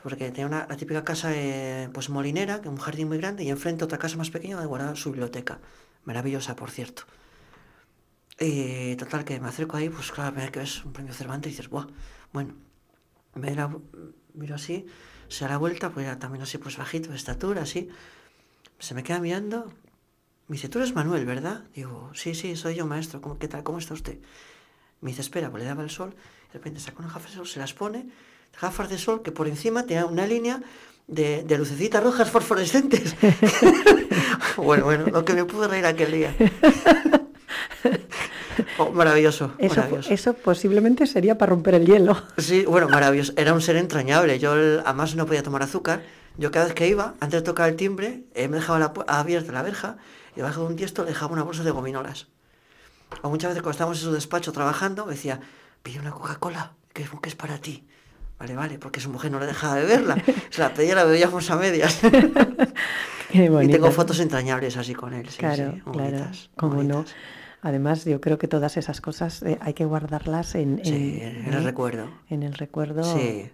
[SPEAKER 2] Porque tenía una, la típica casa eh, pues molinera, que un jardín muy grande, y enfrente otra casa más pequeña donde guardaba su biblioteca. Maravillosa, por cierto. Y total, que me acerco ahí, pues claro, la que ves un premio Cervantes y dices, Buah, bueno, me la, miro así, se da la vuelta, pues era también así, pues bajito, de estatura, así. Se me queda mirando, me dice, tú eres Manuel, ¿verdad? Digo, sí, sí, soy yo, maestro, ¿Cómo, ¿qué tal? ¿Cómo está usted? Me dice, espera, pues le daba el sol, de repente saca unas gafas de sol, se las pone, gafas de sol que por encima tenía una línea de, de lucecitas rojas *laughs* fosforescentes. *laughs* bueno, bueno, lo que me pude reír aquel día. *laughs* Oh, maravilloso,
[SPEAKER 1] eso, Eso posiblemente sería para romper el hielo.
[SPEAKER 2] Sí, bueno, maravilloso. Era un ser entrañable. Yo además no podía tomar azúcar. Yo cada vez que iba, antes de tocar el timbre, eh, me dejaba la, abierta la verja y debajo de un tiesto le dejaba una bolsa de gominolas. O muchas veces cuando estábamos en su despacho trabajando, me decía, pide una Coca-Cola, que es, que es para ti. Vale, vale, porque su mujer no le dejaba beberla. Se la pedía, la bebíamos a medias. *laughs* y tengo fotos entrañables así con él.
[SPEAKER 1] claro, claro. Como no. Además, yo creo que todas esas cosas eh, hay que guardarlas en,
[SPEAKER 2] en, el recuerdo.
[SPEAKER 1] En el recuerdo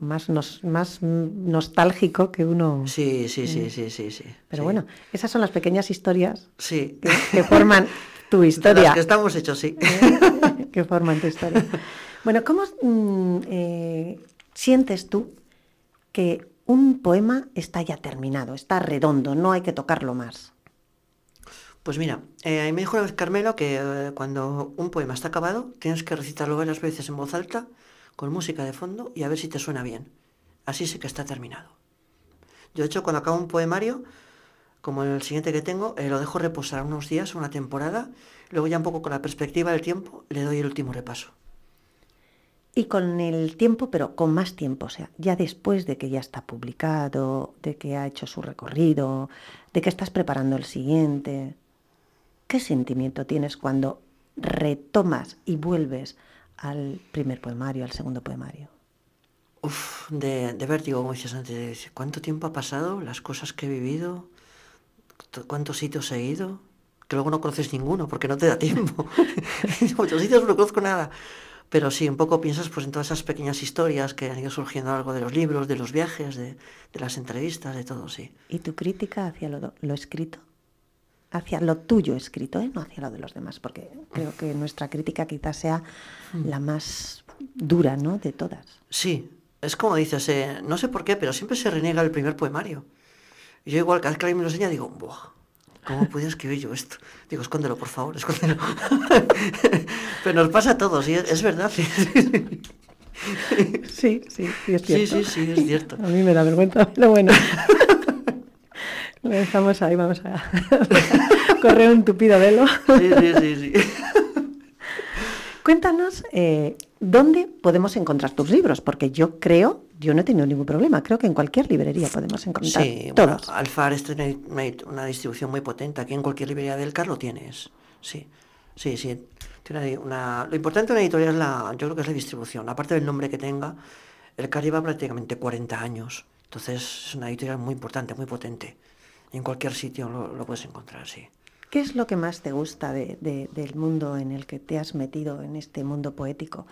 [SPEAKER 1] más, más nostálgico que uno.
[SPEAKER 2] Sí, sí, sí, sí, sí, sí.
[SPEAKER 1] Pero bueno, esas son las pequeñas historias
[SPEAKER 2] sí.
[SPEAKER 1] que, forman tu *laughs* historia. las
[SPEAKER 2] que estamos hechos, sí. *laughs*
[SPEAKER 1] que forman tu historia. Bueno, ¿cómo mm, eh, sientes tú que un poema está ya terminado, está redondo, no hay que tocarlo más?
[SPEAKER 2] Pues mira, eh, me dijo una vez Carmelo que eh, cuando un poema está acabado, tienes que recitarlo varias veces en voz alta, con música de fondo, y a ver si te suena bien. Así sí que está terminado. Yo, de hecho, cuando acabo un poemario, como el siguiente que tengo, eh, lo dejo reposar unos días, una temporada, luego ya un poco con la perspectiva del tiempo, le doy el último repaso.
[SPEAKER 1] Y con el tiempo, pero con más tiempo, o sea, ya después de que ya está publicado, de que ha hecho su recorrido, de que estás preparando el siguiente, ¿Qué sentimiento tienes cuando retomas y vuelves al primer poemario, al segundo poemario?
[SPEAKER 2] Uf, de, vértigo, como decías antes. ¿Cuánto tiempo ha pasado? Las cosas que he vivido, cuántos sitios he ido, que luego no conoces ninguno porque no te da tiempo. *laughs* *laughs* en muchos sitios no conozco nada. Pero sí, un poco piensas pues, en todas esas pequeñas historias que han ido surgiendo a lo largo de los libros, de los viajes, de, las entrevistas, de todo, sí.
[SPEAKER 1] ¿Y tu crítica hacia lo escrito? Hacia lo tuyo escrito, ¿eh? no hacia lo de los demás, porque creo que nuestra crítica quizás sea
[SPEAKER 2] Mm.
[SPEAKER 1] la más dura, ¿no? De todas.
[SPEAKER 2] Sí, es como dices, eh, no sé por qué, pero siempre se reniega el primer poemario. Yo igual, cada vez que alguien me lo enseña, digo, Buah, ¿cómo pude escribir yo esto? Digo, escóndelo, por favor, escóndelo. *laughs* pero nos pasa a todos, y es, es verdad. sí, *laughs*
[SPEAKER 1] Sí, sí, sí, es
[SPEAKER 2] sí,
[SPEAKER 1] cierto.
[SPEAKER 2] sí, sí, es cierto.
[SPEAKER 1] A mí me da vergüenza, pero bueno. *laughs* Dejamos ahí, vamos a *laughs* correr un tupido velo.
[SPEAKER 2] Sí, sí, sí, sí.
[SPEAKER 1] Cuéntanos eh, dónde podemos encontrar tus libros, porque yo creo, yo no he tenido ningún problema, creo que en cualquier librería podemos encontrar
[SPEAKER 2] Sí, bueno,
[SPEAKER 1] todos.
[SPEAKER 2] Alfar es una, una- una distribución muy potente. Aquí en cualquier librería del Car lo tienes. Sí, sí, sí. Tiene una, lo importante de una editorial es la, yo creo que es la distribución. Aparte del nombre que tenga, el Car lleva prácticamente 40 años. Entonces es una editorial muy importante, muy potente. En cualquier sitio lo, lo puedes encontrar, sí.
[SPEAKER 1] ¿Qué es lo que más te gusta de- de- del mundo en el que te has metido, en este mundo poético?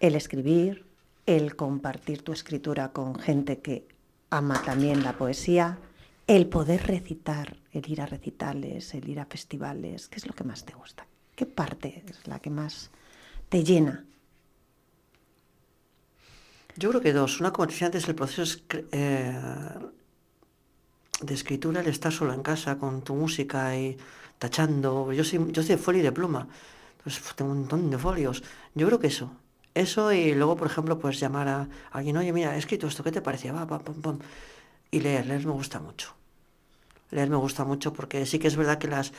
[SPEAKER 1] El escribir, el compartir tu escritura con gente que ama también la poesía, el poder recitar, el ir a recitales, el ir a festivales. ¿Qué es lo que más te gusta? ¿Qué parte es la que más te llena?
[SPEAKER 2] Yo creo que dos. Una, como decía antes, el proceso escri- eh, de escritura, el estar solo en casa con tu música y tachando. Yo soy, yo soy de folio y de pluma. Entonces pues, tengo un montón de folios. Yo creo que eso. Eso y luego, por ejemplo, pues llamar a alguien, oye, mira, he escrito esto, ¿qué te parece? Va, pam, pam, pam. Y leer, leer me gusta mucho. Leer me gusta mucho porque sí que es verdad que las,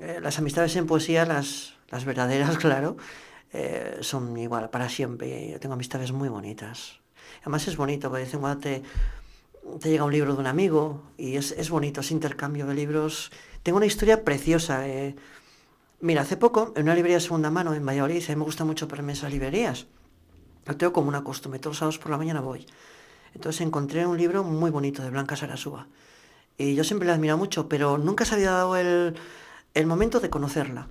[SPEAKER 2] eh, las amistades en poesía, las, las verdaderas, *laughs* claro, eh, son igual para siempre. Yo tengo amistades muy bonitas. Además es bonito, porque de vez cuando te, te llega un libro de un amigo y es, es bonito ese intercambio de libros. Tengo una historia preciosa. eh. Mira, hace poco, en una librería de segunda mano en Valladolid, a mí me gusta mucho en esas librerías. Lo tengo como una costumbre, todos los sábados por la mañana voy. Entonces encontré un libro muy bonito de Blanca Sarasúa. Y yo siempre la he admirado mucho, pero nunca se había dado el, el momento de conocerla.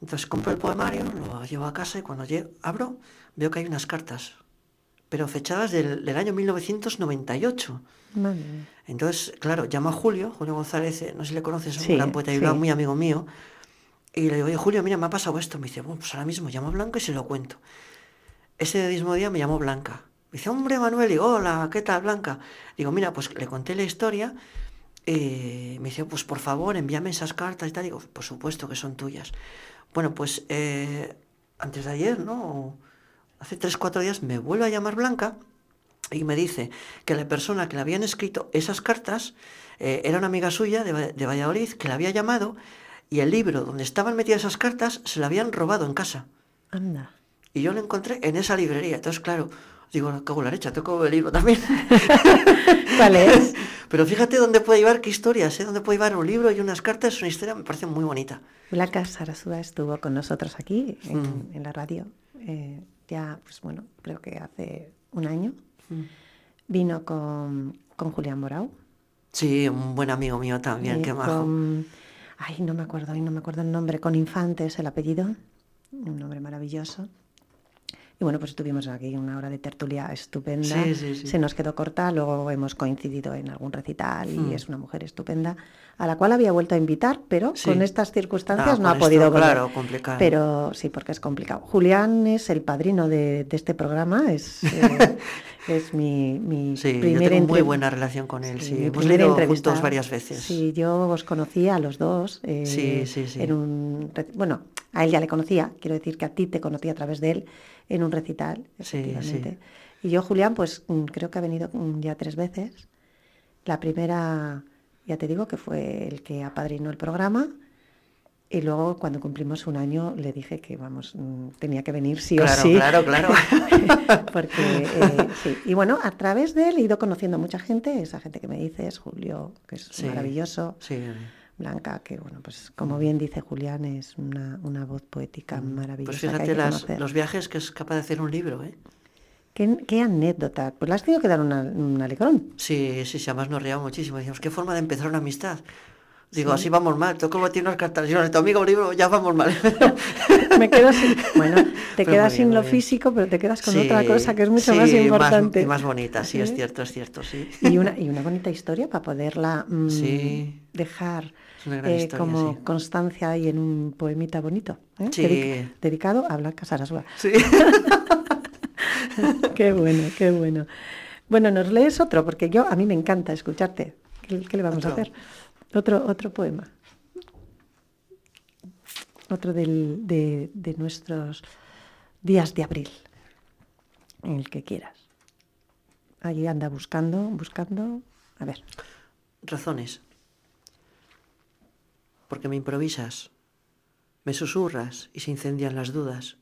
[SPEAKER 2] Entonces compro el poemario, lo llevo a casa y cuando lle- abro veo que hay unas cartas, pero fechadas del, del año 1998.
[SPEAKER 1] Madre.
[SPEAKER 2] Entonces, claro, llamo a Julio, Julio González, eh, no sé si le conoces, es
[SPEAKER 1] Sí,
[SPEAKER 2] un gran poeta y
[SPEAKER 1] sí.
[SPEAKER 2] muy amigo mío. Y le digo, oye, Julio, mira, me ha pasado esto. Me dice, bueno, pues ahora mismo llamo a Blanca y se lo cuento. Ese mismo día me llamó Blanca. Me dice, hombre, Manuel, y digo, hola, ¿qué tal, Blanca? Digo, mira, pues le conté la historia. eh, me dice, pues por favor, envíame esas cartas y tal. Digo, por supuesto que son tuyas. Bueno, pues eh, antes de ayer, ¿no? Hace tres, cuatro días me vuelve a llamar Blanca y me dice que la persona que le habían escrito esas cartas eh, era una amiga suya de, de Valladolid que la había llamado y el libro donde estaban metidas esas cartas se lo habían robado en casa.
[SPEAKER 1] Anda.
[SPEAKER 2] Y yo lo encontré en esa librería. Entonces, claro, digo, cago la leche, tengo el libro también. *laughs*
[SPEAKER 1] ¿Cuál es? *laughs*
[SPEAKER 2] Pero fíjate dónde puede llevar, qué historias, ¿eh? Dónde puede llevar un libro y unas cartas. Una historia, me parece muy bonita.
[SPEAKER 1] Blanca Sarasúa estuvo con nosotros aquí en,
[SPEAKER 2] Mm.
[SPEAKER 1] en la radio. eh, ya, pues bueno, creo que hace un año. Vino con, con Julián Morau.
[SPEAKER 2] Sí, un buen amigo mío también,
[SPEAKER 1] eh,
[SPEAKER 2] qué majo.
[SPEAKER 1] con- ay, no me acuerdo, ay, no me acuerdo el nombre. Con Infantes, el apellido. Un nombre maravilloso. Y bueno, pues tuvimos aquí una hora de tertulia estupenda.
[SPEAKER 2] Sí, sí, sí.
[SPEAKER 1] Se nos quedó corta, luego hemos coincidido en algún recital y
[SPEAKER 2] Mm.
[SPEAKER 1] es una mujer estupenda, a la cual había vuelto a invitar, pero
[SPEAKER 2] Sí.
[SPEAKER 1] con estas circunstancias
[SPEAKER 2] Ah,
[SPEAKER 1] no ha
[SPEAKER 2] con esto,
[SPEAKER 1] podido volver.
[SPEAKER 2] claro, complicado.
[SPEAKER 1] Pero sí, porque es complicado. Julián es el padrino de, de este programa, es, eh, *laughs* es mi, mi
[SPEAKER 2] Sí, yo tengo muy buena relación con él, sí.
[SPEAKER 1] mi
[SPEAKER 2] Hemos leído juntos varias veces.
[SPEAKER 1] Sí, yo os conocí a los dos. eh,
[SPEAKER 2] Sí, sí, sí.
[SPEAKER 1] En un, bueno, a él ya le conocía, quiero decir que a ti te conocí a través de él en un recital,
[SPEAKER 2] Sí,
[SPEAKER 1] efectivamente. Y yo, Julián, pues mm, creo que ha venido mm, ya tres veces. La primera, ya te digo, que fue el que apadrinó el programa. Y luego, cuando cumplimos un año, le dije que, vamos, mm, tenía que venir sí o sí.
[SPEAKER 2] claro, claro. *laughs*
[SPEAKER 1] Porque, eh, sí. Y bueno, a través de él he ido conociendo a mucha gente, esa gente que me dices, Julio, que es
[SPEAKER 2] Sí.
[SPEAKER 1] maravilloso,
[SPEAKER 2] Sí,
[SPEAKER 1] Blanca, que bueno, pues como bien dice Julián, es una, una voz poética maravillosa.
[SPEAKER 2] pues
[SPEAKER 1] que hay
[SPEAKER 2] fíjate
[SPEAKER 1] que
[SPEAKER 2] las- los viajes que es capaz de hacer un libro, ¿eh?
[SPEAKER 1] ¿Qué, qué anécdota. Pues le has tenido que dar una- un alegrón.
[SPEAKER 2] Sí, sí, sí, además nos reíamos muchísimo. Decíamos, qué forma de empezar una amistad. Digo, así vamos mal. Tú como tienes unas cartas y no, tu amigo libro, ya vamos mal. *laughs*
[SPEAKER 1] Me quedo sin, *laughs* bueno, te
[SPEAKER 2] Fue
[SPEAKER 1] quedas
[SPEAKER 2] muy
[SPEAKER 1] sin
[SPEAKER 2] bien,
[SPEAKER 1] lo
[SPEAKER 2] bien.
[SPEAKER 1] físico, pero te quedas con
[SPEAKER 2] Sí,
[SPEAKER 1] otra cosa que es mucho
[SPEAKER 2] sí,
[SPEAKER 1] más importante.
[SPEAKER 2] y más bonita, sí, es
[SPEAKER 1] ¿Sí?
[SPEAKER 2] cierto, es cierto, sí.
[SPEAKER 1] Y una, y una bonita historia para poderla mm,
[SPEAKER 2] Sí.
[SPEAKER 1] dejar eh,
[SPEAKER 2] historia,
[SPEAKER 1] como
[SPEAKER 2] sí.
[SPEAKER 1] constancia ahí en un poemita bonito, ¿eh?
[SPEAKER 2] Sí.
[SPEAKER 1] Dedic- dedicado a Blanca Sarasúa.
[SPEAKER 2] Sí. *laughs* *laughs*
[SPEAKER 1] qué bueno, qué bueno. Bueno, nos lees otro, porque yo a mí me encanta escucharte. ¿Qué, qué le vamos a hacer? Otro, otro poema. Otro del- de, de nuestros días de abril. El que quieras. Ahí anda buscando, buscando. A ver.
[SPEAKER 2] Razones. Porque me improvisas, me susurras y se incendian las dudas.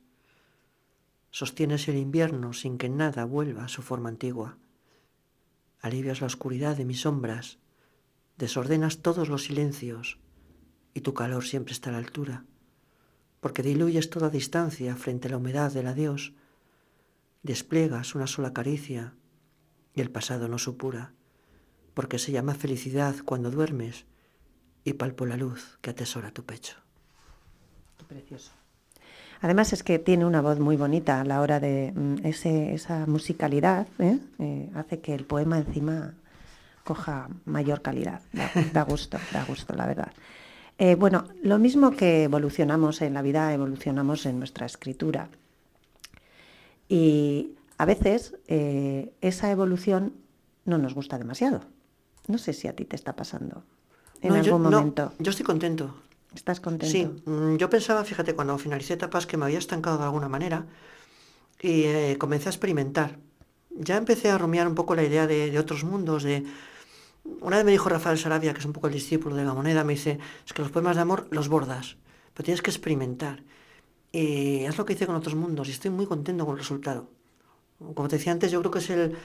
[SPEAKER 2] Sostienes el invierno sin que nada vuelva a su forma antigua. Alivias la oscuridad de mis sombras, desordenas todos los silencios y tu calor siempre está a la altura, porque diluyes toda distancia frente a la humedad del adiós, despliegas una sola caricia y el pasado no supura porque se llama felicidad cuando duermes y palpo la luz que atesora tu pecho.
[SPEAKER 1] Precioso. Además es que tiene una voz muy bonita a la hora de mm, ese- esa musicalidad, ¿eh? Eh, hace que el poema encima coja mayor calidad. Da, da gusto, da gusto, la verdad. Eh, bueno, lo mismo que evolucionamos en la vida, evolucionamos en nuestra escritura. Y a veces esa evolución no nos gusta demasiado. No sé si a ti te está pasando en
[SPEAKER 2] No, yo,
[SPEAKER 1] algún
[SPEAKER 2] no,
[SPEAKER 1] momento.
[SPEAKER 2] yo estoy contento.
[SPEAKER 1] ¿Estás contento?
[SPEAKER 2] Sí, mm, yo pensaba, fíjate, cuando finalicé etapas que me había estancado de alguna manera y eh, comencé a experimentar. Ya empecé a rumiar un poco la idea de, otros mundos, de... Una vez me dijo Rafael Sarabia, que es un poco el discípulo de la moneda, me dice, es que los poemas de amor los bordas, pero tienes que experimentar. Y es lo que hice con otros mundos y estoy muy contento con el resultado. Como te decía antes, yo creo que es el...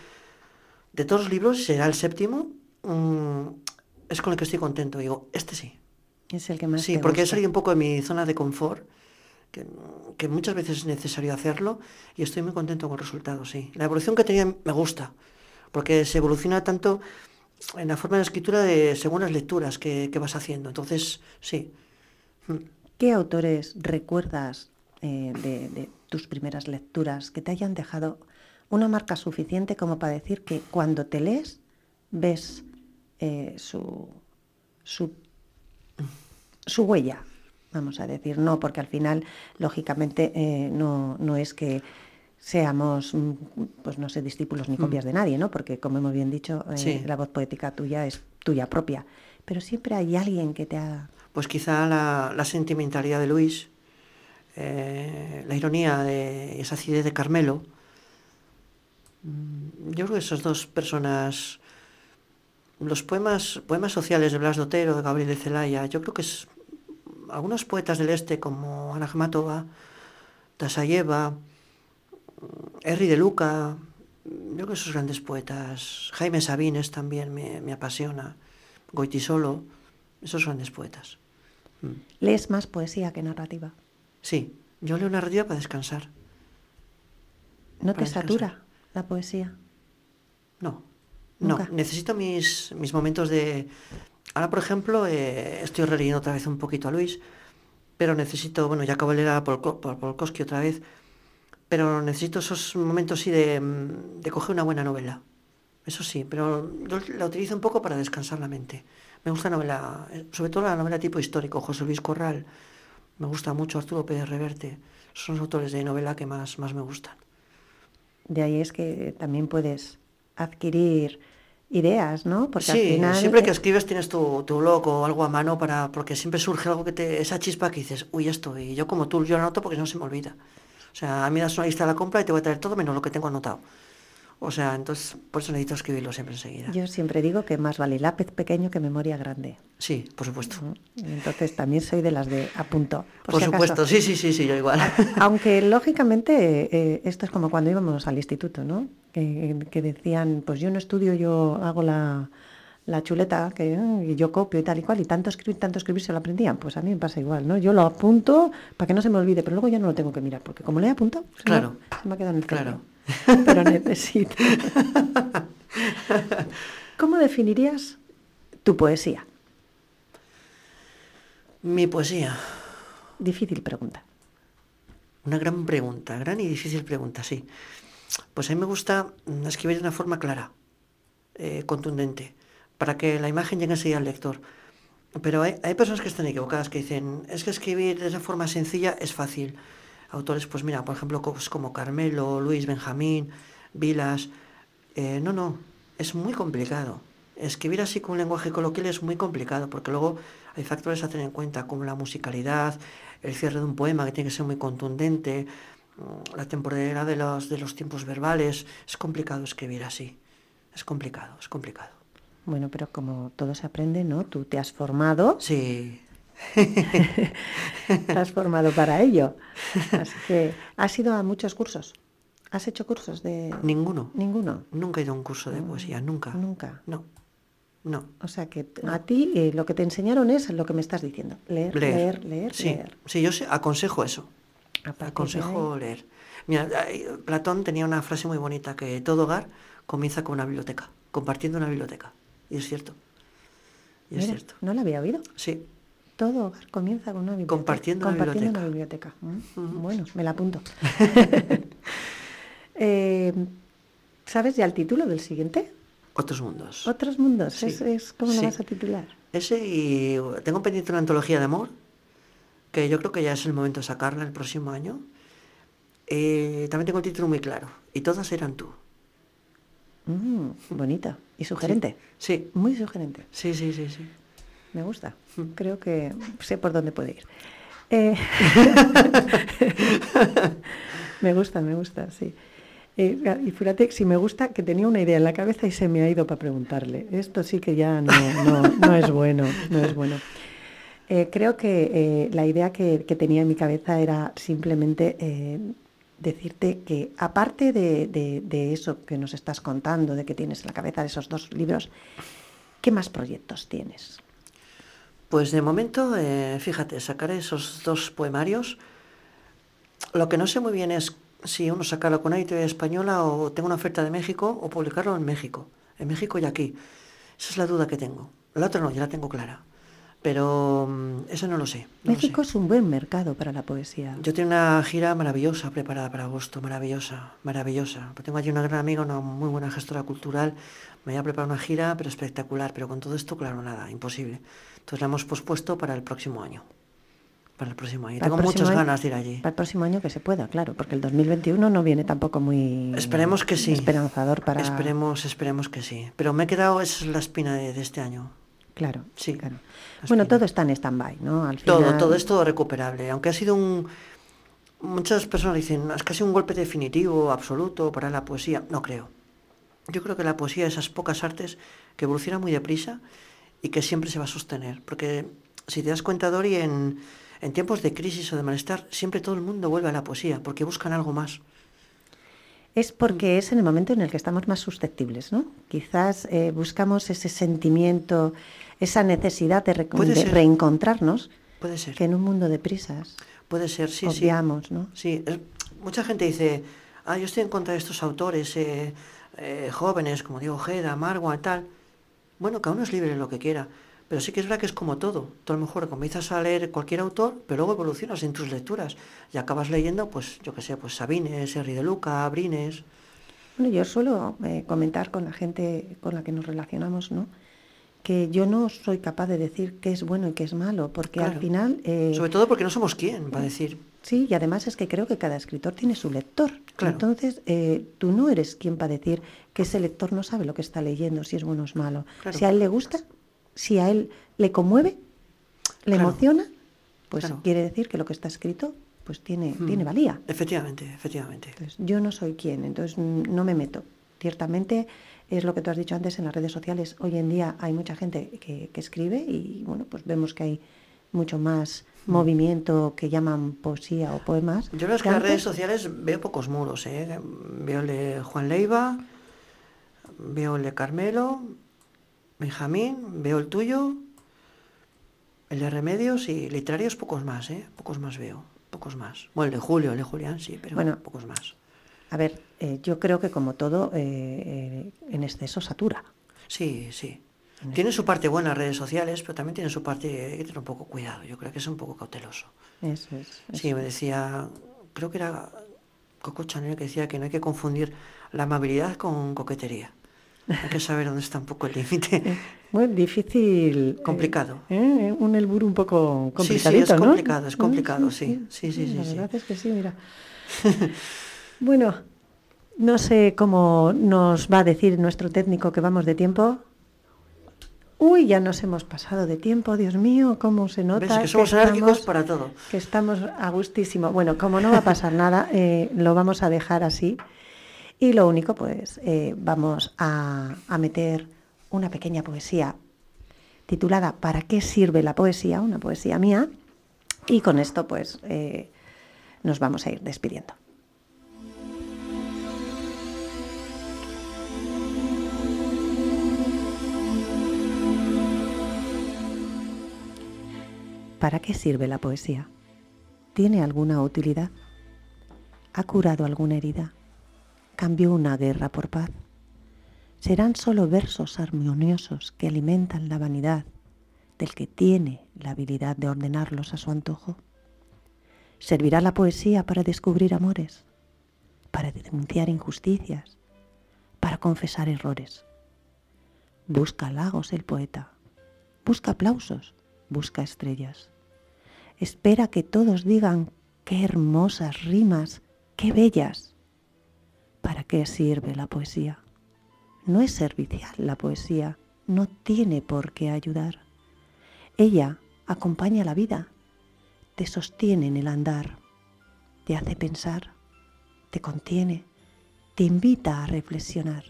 [SPEAKER 2] De todos los libros, será el séptimo, mm, es con el que estoy contento. Digo, este sí.
[SPEAKER 1] Es el que más
[SPEAKER 2] Sí,
[SPEAKER 1] te
[SPEAKER 2] porque he
[SPEAKER 1] gusta.
[SPEAKER 2] salido un poco de mi zona de confort, que, que muchas veces es necesario hacerlo, y estoy muy contento con el resultado, sí. La evolución que tenía me gusta, porque se evoluciona tanto en la forma de la escritura de según las lecturas que, que vas haciendo. Entonces, sí. Mm.
[SPEAKER 1] ¿Qué autores recuerdas eh, de, de tus primeras lecturas que te hayan dejado una marca suficiente como para decir que cuando te lees ves eh, su, su, su huella? Vamos a decir, no, porque al final, lógicamente, eh, no, no es que seamos, mm, pues no sé, discípulos ni copias de nadie, ¿no? Porque, como hemos bien dicho, eh,
[SPEAKER 2] Sí.
[SPEAKER 1] la voz poética tuya es tuya propia. Pero siempre hay alguien que te ha...
[SPEAKER 2] Pues quizá la, la sentimentalidad de Luis, eh, la ironía de esa acidez de Carmelo. Mm, Yo creo que esas dos personas, los poemas, poemas sociales de Blas de Otero, de Gabriel de Celaya, yo creo que es algunos poetas del este como Ana Akhmatova, Tasayeva, Henry de Luca, yo creo que esos grandes poetas, Jaime Sabines también me, me apasiona, Goitisolo, esos grandes poetas. Mm.
[SPEAKER 1] Lees más poesía que narrativa.
[SPEAKER 2] Sí, yo leo narrativa para descansar.
[SPEAKER 1] ¿No
[SPEAKER 2] Para
[SPEAKER 1] te
[SPEAKER 2] descansar.
[SPEAKER 1] satura la poesía?
[SPEAKER 2] No, no, necesito mis, mis momentos de... Ahora, por ejemplo, eh, estoy releyendo otra vez un poquito a Luis, pero necesito, bueno, ya acabo de leer a Polko- Pol- Polkowski otra vez, pero necesito esos momentos sí de, mm, de coger una buena novela. Eso sí, pero yo la utilizo un poco para descansar la mente. Me gusta la novela, eh, sobre todo la novela tipo histórico, José Luis Corral, me gusta mucho Arturo Pérez Reverte, son los autores de novela que más, más me gustan.
[SPEAKER 1] De ahí es que también puedes adquirir ideas, ¿no? Porque al
[SPEAKER 2] sí,
[SPEAKER 1] final
[SPEAKER 2] siempre que escribes tienes tu, tu blog o algo a mano para, porque siempre surge algo que te, esa chispa que dices, uy, esto, y yo como tú, yo lo anoto porque no se me olvida. O sea, a mí das una lista de la compra y te voy a traer todo menos lo que tengo anotado. O sea, entonces, por eso necesito escribirlo siempre enseguida.
[SPEAKER 1] yo siempre digo que más vale lápiz pequeño que memoria grande.
[SPEAKER 2] Sí, por supuesto.
[SPEAKER 1] Entonces también soy de las de apunto. Por,
[SPEAKER 2] Por
[SPEAKER 1] si acaso.
[SPEAKER 2] supuesto, sí, sí, sí, sí, yo igual. *laughs*
[SPEAKER 1] Aunque lógicamente eh, esto es como cuando íbamos al instituto, ¿no? Que, que decían, pues yo no estudio, yo hago la, la chuleta, que yo copio y tal y cual, y tanto escribir, tanto escribir se lo aprendían. Pues a mí me pasa igual, ¿no? Yo lo apunto para que no se me olvide, pero luego ya no lo tengo que mirar, porque como le he apuntado, se me-
[SPEAKER 2] Claro.
[SPEAKER 1] se me ha quedado en el
[SPEAKER 2] Claro.
[SPEAKER 1] cerebro. Pero necesito. ¿Cómo definirías tu poesía?
[SPEAKER 2] Mi poesía.
[SPEAKER 1] Difícil pregunta.
[SPEAKER 2] Una gran pregunta, gran y difícil pregunta, sí. Pues a mí me gusta escribir de una forma clara, eh, contundente, para que la imagen llegue enseguida al lector. Pero hay, hay personas que están equivocadas, que dicen, es que escribir de esa forma sencilla es fácil. Autores, pues mira, por ejemplo, como Carmelo, Luis Benjamín, Vilas. Eh, no, no, es muy complicado. Escribir así con un lenguaje coloquial es muy complicado, porque luego hay factores a tener en cuenta, como la musicalidad, el cierre de un poema que tiene que ser muy contundente, mm, la temporalidad de los, de los tiempos verbales. Es complicado escribir así. Es complicado, es complicado.
[SPEAKER 1] Bueno, pero como todo se aprende, ¿no? Tú te has formado.
[SPEAKER 2] Sí. *laughs*
[SPEAKER 1] te has formado para ello. Así que, ¿has ido a muchos cursos? ¿Has hecho cursos de...?
[SPEAKER 2] Ninguno.
[SPEAKER 1] Ninguno.
[SPEAKER 2] Nunca he ido a un curso de poesía, nunca.
[SPEAKER 1] Nunca.
[SPEAKER 2] No. No.
[SPEAKER 1] O sea que a ti eh, lo que te enseñaron es lo que me estás diciendo. Leer, leer, leer,
[SPEAKER 2] sí.
[SPEAKER 1] leer.
[SPEAKER 2] Sí, yo sé- aconsejo eso. Aconsejo leer. Mira, Platón tenía una frase muy bonita, que todo hogar comienza con una biblioteca, compartiendo una biblioteca. Y es cierto. Y es cierto.
[SPEAKER 1] No la había oído.
[SPEAKER 2] Sí.
[SPEAKER 1] Todo hogar comienza con una biblioteca.
[SPEAKER 2] Compartiendo una
[SPEAKER 1] Compartiendo una biblioteca. Mm, Bueno, me la apunto. *laughs* Eh, ¿Sabes ya el título del siguiente?
[SPEAKER 2] Otros mundos.
[SPEAKER 1] Otros mundos.
[SPEAKER 2] Sí,
[SPEAKER 1] Es, es- ¿Cómo lo vas a titular?
[SPEAKER 2] Ese y tengo pendiente una antología de amor, que yo creo que ya es el momento de sacarla el próximo año. Eh, también tengo el título muy claro. Y todas eran tú.
[SPEAKER 1] Mm, bonita y sugerente.
[SPEAKER 2] Sí,
[SPEAKER 1] Muy sugerente.
[SPEAKER 2] sí, sí, sí, sí.
[SPEAKER 1] Me gusta. Creo que sé por dónde puede ir. Eh, *laughs* me gusta, me gusta, sí. Eh, y fíjate, si me gusta, que tenía una idea en la cabeza y se me ha ido para preguntarle. Esto sí que ya no, no, es bueno, no es bueno. Eh, creo que la idea que, tenía en mi cabeza era simplemente decirte que aparte de, de- de eso que nos estás contando, de que tienes en la cabeza de esos dos libros, ¿qué más proyectos tienes?
[SPEAKER 2] Pues de momento, eh, fíjate, sacaré esos dos poemarios. Lo que no sé muy bien es si uno sacarlo con una editorial española o tengo una oferta de México o publicarlo en México. En México y aquí. Esa es la duda que tengo. La otra no, ya la tengo clara. Pero mm, eso no lo sé. no lo
[SPEAKER 1] México
[SPEAKER 2] sé.
[SPEAKER 1] es un buen mercado para la poesía.
[SPEAKER 2] Yo tengo una gira maravillosa preparada para agosto, maravillosa, maravillosa. Pues tengo allí una gran amiga, una muy buena gestora cultural. Me voy a preparar una gira, pero espectacular. Pero con todo esto, claro, nada, imposible. Entonces la hemos pospuesto para el próximo año. Para el próximo año.
[SPEAKER 1] Para
[SPEAKER 2] tengo
[SPEAKER 1] próximo
[SPEAKER 2] muchas
[SPEAKER 1] año-
[SPEAKER 2] ganas de ir allí.
[SPEAKER 1] Para el próximo año que se pueda, claro, porque el 2021 no viene tampoco muy
[SPEAKER 2] Esperemos que sí.
[SPEAKER 1] esperanzador para
[SPEAKER 2] Esperemos, esperemos que sí. Pero me he quedado, esa es la espina de, de este año.
[SPEAKER 1] Claro,
[SPEAKER 2] Sí,
[SPEAKER 1] claro.
[SPEAKER 2] la
[SPEAKER 1] Bueno, todo está en stand-by, ¿no? Al
[SPEAKER 2] Todo,
[SPEAKER 1] final-
[SPEAKER 2] todo es todo recuperable. Aunque ha sido un... Muchas personas dicen, es casi un golpe definitivo, absoluto para la poesía. No creo. Yo creo que la poesía es esas pocas artes que evolucionan muy deprisa y que siempre se va a sostener. Porque si te das cuenta, Dori, en, en tiempos de crisis o de malestar, siempre todo el mundo vuelve a la poesía porque buscan algo más.
[SPEAKER 1] Es porque es en el momento en el que estamos más susceptibles, ¿no? Quizás eh, buscamos ese sentimiento, esa necesidad de, re- reencontrarnos,
[SPEAKER 2] Puede ser.
[SPEAKER 1] que en un mundo de prisas
[SPEAKER 2] Puede ser, sí, sí.
[SPEAKER 1] obviamos, ¿no?
[SPEAKER 2] Sí, es- mucha gente dice, ah, yo estoy en contra de estos autores eh, eh, jóvenes, como Diego Ojeda, Marwa, tal. Bueno, cada uno es libre de lo que quiera, pero sí que es verdad que es como todo. Tú a lo mejor comienzas a leer cualquier autor, pero luego evolucionas en tus lecturas y acabas leyendo, pues, yo qué sé, pues Sabines, Henry de Luca, Brines.
[SPEAKER 1] Bueno, yo suelo eh, comentar con la gente con la que nos relacionamos, ¿no? Que yo no soy capaz de decir qué es bueno y qué es malo, porque al final... eh,
[SPEAKER 2] Sobre todo porque no somos quién, va a decir.
[SPEAKER 1] Sí, y además es que creo que cada escritor tiene su lector.
[SPEAKER 2] Claro.
[SPEAKER 1] Entonces, eh, tú no eres quien para decir que ese lector no sabe lo que está leyendo, si es bueno o es malo.
[SPEAKER 2] Claro.
[SPEAKER 1] Si a él le gusta, si a él le conmueve, le
[SPEAKER 2] Claro.
[SPEAKER 1] emociona, pues quiere decir que lo que está escrito pues tiene,
[SPEAKER 2] Mm.
[SPEAKER 1] tiene valía.
[SPEAKER 2] Efectivamente, efectivamente.
[SPEAKER 1] Entonces, yo no soy quien, entonces no me meto. Ciertamente es lo que tú has dicho antes en las redes sociales. Hoy en día hay mucha gente que, que escribe y bueno, pues vemos que hay mucho más. Movimiento que llaman poesía o poemas.
[SPEAKER 2] Yo la verdad es que las
[SPEAKER 1] antes.
[SPEAKER 2] redes sociales veo pocos muros, ¿eh? Veo el de Juan Leiva, veo el de Carmelo, Benjamín, veo el tuyo, el de Remedios y literarios pocos más, ¿eh? Pocos más veo, pocos más. Bueno, el de Julio, el de Julián sí, pero
[SPEAKER 1] Bueno.
[SPEAKER 2] pocos más.
[SPEAKER 1] A ver, eh, yo creo que como todo, eh, eh, en exceso satura.
[SPEAKER 2] Sí, sí.
[SPEAKER 1] En
[SPEAKER 2] Tiene su parte buena las redes sociales, pero también tiene su parte, hay que tener un poco cuidado, yo creo que es un poco cauteloso.
[SPEAKER 1] Eso es.
[SPEAKER 2] Sí, me decía, creo que era Coco Chanel que decía que no hay que confundir la amabilidad con coquetería. Hay que saber dónde está un poco el límite. *laughs*
[SPEAKER 1] Muy difícil.
[SPEAKER 2] Complicado.
[SPEAKER 1] ¿eh? Un Elbur un poco complicadito,
[SPEAKER 2] sí, sí, es
[SPEAKER 1] ¿no?
[SPEAKER 2] complicado, es complicado, sí. Sí, sí, sí.
[SPEAKER 1] La verdad es que sí, mira. *laughs* bueno, no sé cómo nos va a decir nuestro técnico que vamos de tiempo. Uy, ya nos hemos pasado de tiempo, Dios mío, cómo se nota.
[SPEAKER 2] ¿Ves? Que somos enérgicos para todo.
[SPEAKER 1] Que estamos a gustísimo. Bueno, como no va a pasar *laughs* nada, eh, lo vamos a dejar así. Y lo único, pues, eh, vamos a, a meter una pequeña poesía titulada ¿Para qué sirve la poesía? Una poesía mía. Y con esto, pues, eh, nos vamos a ir despidiendo. ¿Para qué sirve la poesía? ¿Tiene alguna utilidad? ¿Ha curado alguna herida? ¿Cambió una guerra por paz? ¿Serán solo versos armoniosos que alimentan la vanidad del que tiene la habilidad de ordenarlos a su antojo? ¿Servirá la poesía para descubrir amores? ¿Para denunciar injusticias? ¿Para confesar errores? Busca halagos el poeta, busca aplausos, busca estrellas. Espera que todos digan qué hermosas rimas, qué bellas. ¿Para qué sirve la poesía? No es servicial la poesía, no tiene por qué ayudar. Ella acompaña la vida, te sostiene en el andar, te hace pensar, te contiene, te invita a reflexionar.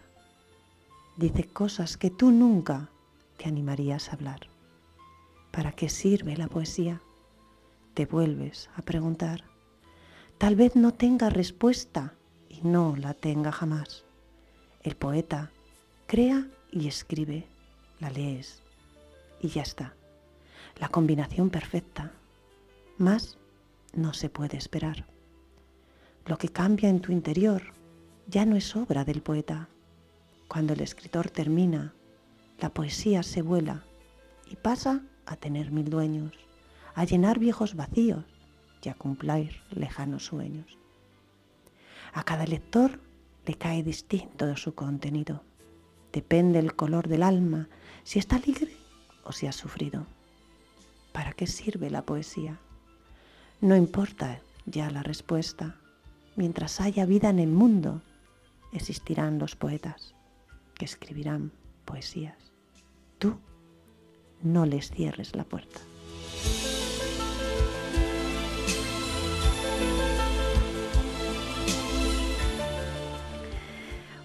[SPEAKER 1] Dice cosas que tú nunca te animarías a hablar. ¿Para qué sirve la poesía? Te vuelves a preguntar. Tal vez no tenga respuesta y no la tenga jamás. El poeta crea y escribe, la lees y ya está. La combinación perfecta. Más no se puede esperar. Lo que cambia en tu interior ya no es obra del poeta. Cuando el escritor termina, la poesía se vuela y pasa a tener mil dueños, a llenar viejos vacíos y a cumplir lejanos sueños. A cada lector le cae distinto su contenido. Depende el color del alma, si está alegre o si ha sufrido. ¿Para qué sirve la poesía? No importa ya la respuesta. Mientras haya vida en el mundo, existirán los poetas que escribirán poesías. Tú no les cierres la puerta.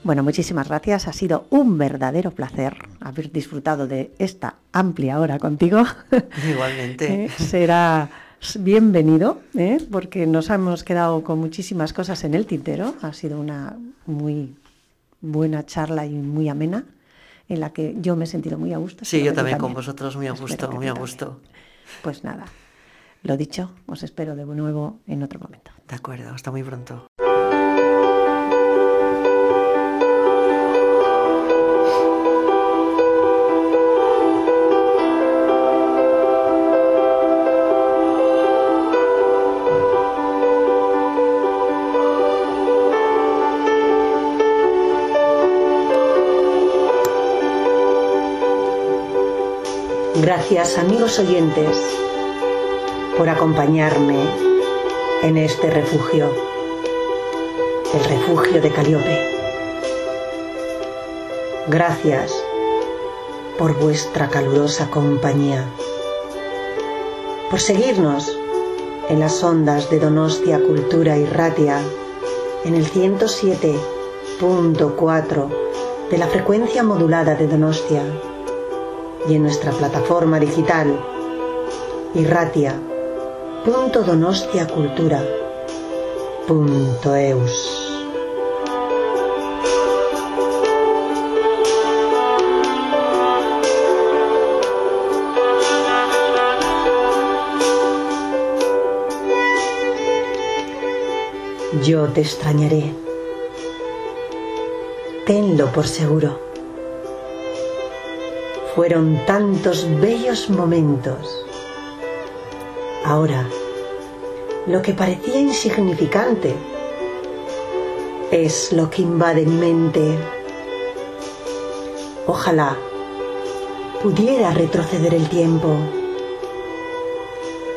[SPEAKER 1] Bueno, muchísimas gracias. Ha sido un verdadero placer haber disfrutado de esta amplia hora contigo. *laughs*
[SPEAKER 2] Igualmente.
[SPEAKER 1] Eh, Será bienvenido, ¿eh? porque nos hemos quedado con muchísimas cosas en el tintero. Ha sido una muy buena charla y muy amena, en la que yo me he sentido muy a gusto.
[SPEAKER 2] Sí, yo también con vosotros, muy a gusto, muy a gusto.
[SPEAKER 1] Pues nada, lo dicho, os espero de nuevo en otro momento.
[SPEAKER 2] De acuerdo, hasta muy pronto.
[SPEAKER 1] Gracias amigos oyentes por acompañarme en este refugio, el refugio de Caliope. Gracias por vuestra calurosa compañía, por seguirnos en las ondas de Donostia Cultura y Ratia en el 107.4 de la frecuencia modulada de Donostia y en nuestra plataforma digital irratia.donostiacultura.eus. Yo te extrañaré. Tenlo por seguro. Fueron tantos bellos momentos. Ahora, lo que parecía insignificante es lo que invade mi mente. Ojalá pudiera retroceder el tiempo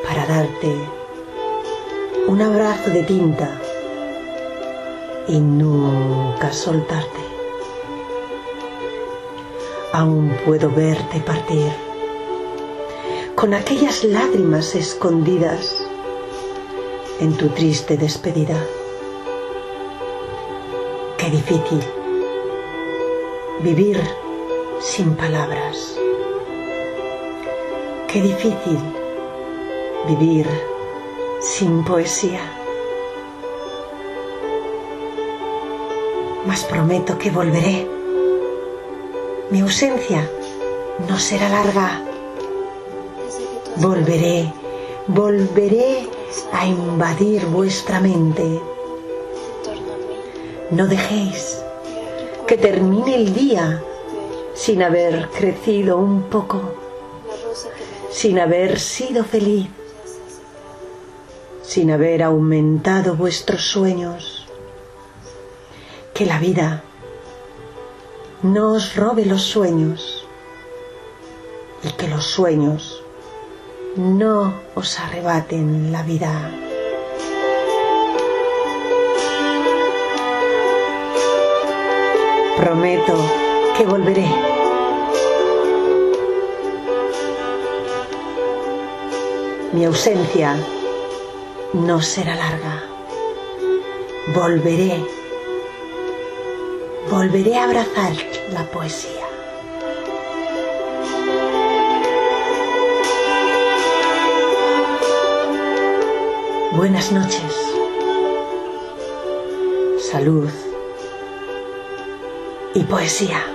[SPEAKER 1] para darte un abrazo de tinta y nunca soltarte. Aún puedo verte partir con aquellas lágrimas escondidas en tu triste despedida. Qué difícil vivir sin palabras. Qué difícil vivir sin poesía. Mas prometo que volveré. Mi ausencia no será larga. Volveré, volveré a invadir vuestra mente. No dejéis que termine el día sin haber crecido un poco, sin haber sido feliz, sin haber aumentado vuestros sueños. Que la vida no os robe los sueños y que los sueños no os arrebaten la vida. Prometo que volveré. Mi ausencia no será larga. Volveré. Volveré a abrazar la poesía. Buenas noches. Salud y poesía.